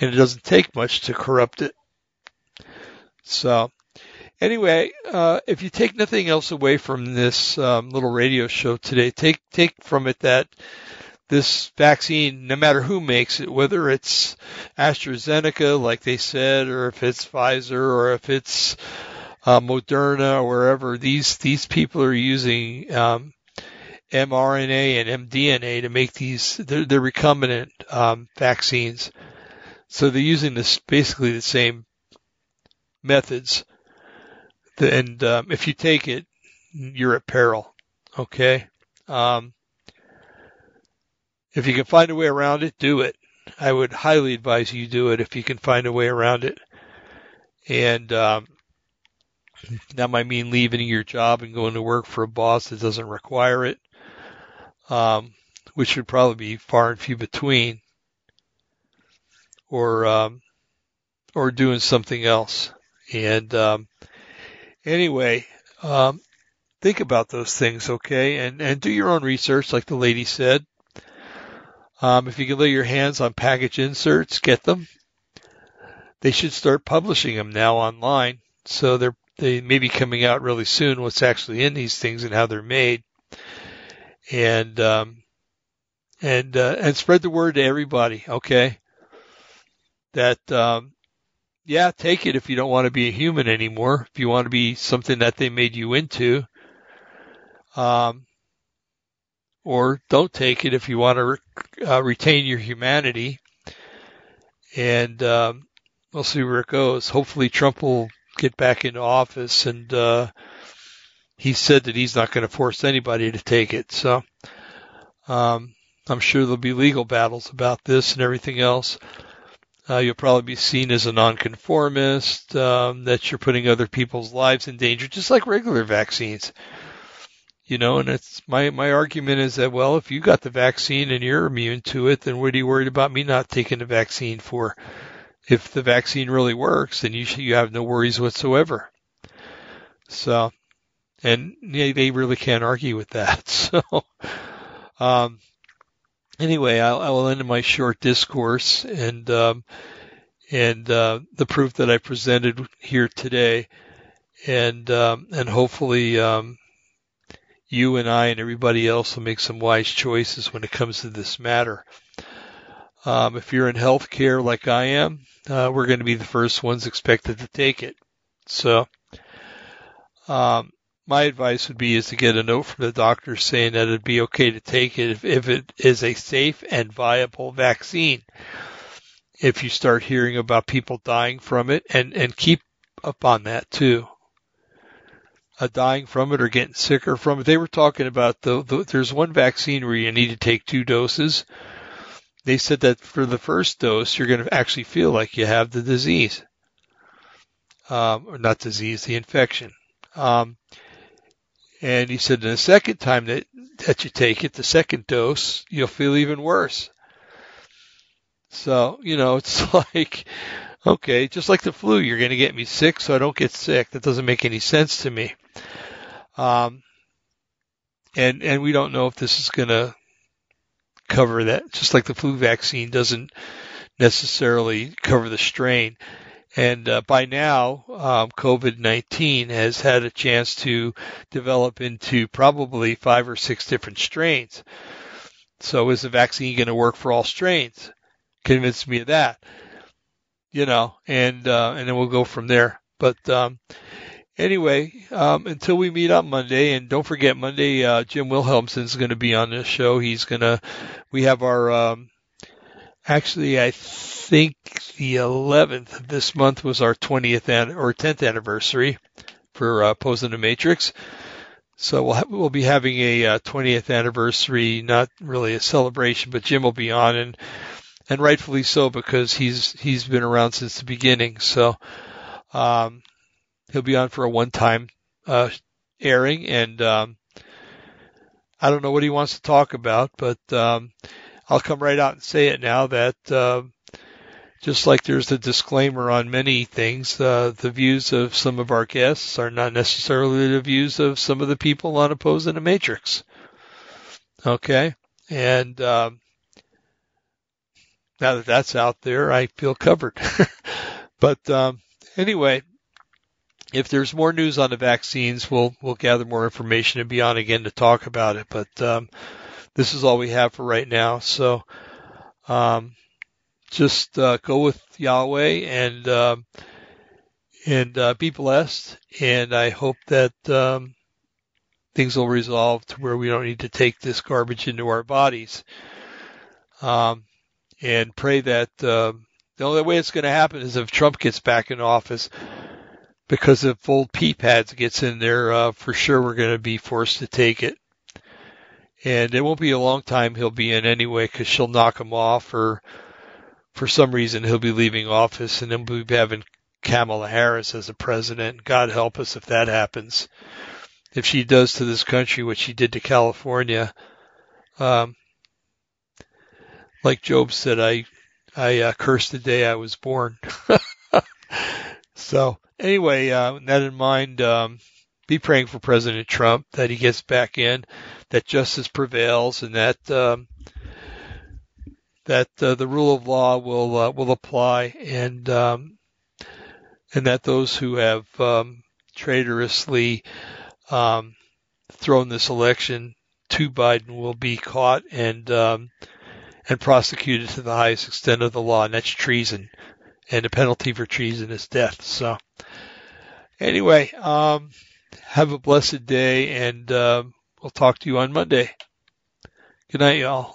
And it doesn't take much to corrupt it. So, anyway, uh, if you take nothing else away from this um, little radio show today, take take from it that this vaccine, no matter who makes it, whether it's AstraZeneca, like they said, or if it's Pfizer, or if it's uh, Moderna, or wherever, these these people are using um, mRNA and mDNA to make these. They're, recombinant um, vaccines, so they're using this basically the same methods. And um, if you take it, you're at peril. Okay. Um, if you can find a way around it, do it. I would highly advise you do it if you can find a way around it. And um, that might mean leaving your job and going to work for a boss that doesn't require it, um, which would probably be far and few between, or um, or doing something else. And um, anyway, um, think about those things, okay? And and do your own research, like the lady said. Um, if you can lay your hands on package inserts, get them. They should start publishing them now online, so they're they may be coming out really soon. What's actually in these things and how they're made, and um, and uh, and spread the word to everybody. Okay, that um, yeah, take it if you don't want to be a human anymore. If you want to be something that they made you into, um, or don't take it if you want to re- uh, retain your humanity. And um, we'll see where it goes. Hopefully, Trump will get back into office, and uh, he said that he's not going to force anybody to take it. So um, I'm sure there'll be legal battles about this and everything else. Uh, you'll probably be seen as a nonconformist, um, that you're putting other people's lives in danger, just like regular vaccines. You know, and it's my my argument is that well, if you got the vaccine and you're immune to it, then what are you worried about me not taking the vaccine for? If the vaccine really works, then you should, you have no worries whatsoever. So, and they, really can't argue with that. So, um, anyway, I'll, I will end my short discourse and um, and uh, the proof that I presented here today, and um, and hopefully um, you and I and everybody else will make some wise choices when it comes to this matter. Um, if you're in healthcare like I am, uh, we're going to be the first ones expected to take it. So, um, my advice would be is to get a note from the doctor saying that it'd be okay to take it if, if it is a safe and viable vaccine. If you start hearing about people dying from it and, and keep up on that too. Uh, dying from it or getting sicker from it. They were talking about the, the there's one vaccine where you need to take two doses. They said that for the first dose, you're going to actually feel like you have the disease. Um, or not disease, the infection. Um, and he said, the second time that, that you take it, the second dose, you'll feel even worse. So, you know, it's like, okay, just like the flu, you're going to get me sick so I don't get sick. That doesn't make any sense to me. Um, and, and we don't know if this is going to cover that, just like the flu vaccine doesn't necessarily cover the strain. And uh, by now, um, COVID-19 has had a chance to develop into probably five or six different strains. So is the vaccine going to work for all strains? Convince me of that. You know, and uh, and then we'll go from there. But um, anyway, um, until we meet on Monday, and don't forget Monday, uh, Jim is going to be on this show. He's going to, we have our, um, actually, I think the 11th of this month was our 20th an- or 10th anniversary for uh, Opposing the Matrix. So we'll ha- we'll be having a uh, 20th anniversary, not really a celebration, but Jim will be on and and rightfully so because he's he's been around since the beginning. So um, he'll be on for a one-time uh, airing, and um, I don't know what he wants to talk about, but um, I'll come right out and say it now that uh, just like there's a disclaimer on many things, uh, the views of some of our guests are not necessarily the views of some of the people on opposing the Matrix. Okay, and um, now that that's out there, I feel covered. but um, anyway, if there's more news on the vaccines, we'll we'll gather more information and be on again to talk about it. But um, this is all we have for right now. So um, just uh, go with Yahweh and uh, and uh, be blessed. And I hope that um, things will resolve to where we don't need to take this garbage into our bodies. Um, and pray that uh, the only way it's going to happen is if Trump gets back in office. Because if old pee pads gets in there, uh, for sure we're going to be forced to take it. And it won't be a long time he'll be in anyway because she'll knock him off or for some reason he'll be leaving office and then we'll be having Kamala Harris as a president. God help us if that happens. If she does to this country what she did to California, um, like Job said, I I uh, cursed the day I was born. so anyway, uh, that in mind, um, be praying for President Trump that he gets back in, that justice prevails, and that um, that uh, the rule of law will uh, will apply, and um, and that those who have um, traitorously um, thrown this election to Biden will be caught and um, and prosecuted to the highest extent of the law, and that's treason. And the penalty for treason is death. So, anyway, um, have a blessed day, and uh, we'll talk to you on Monday. Good night, y'all.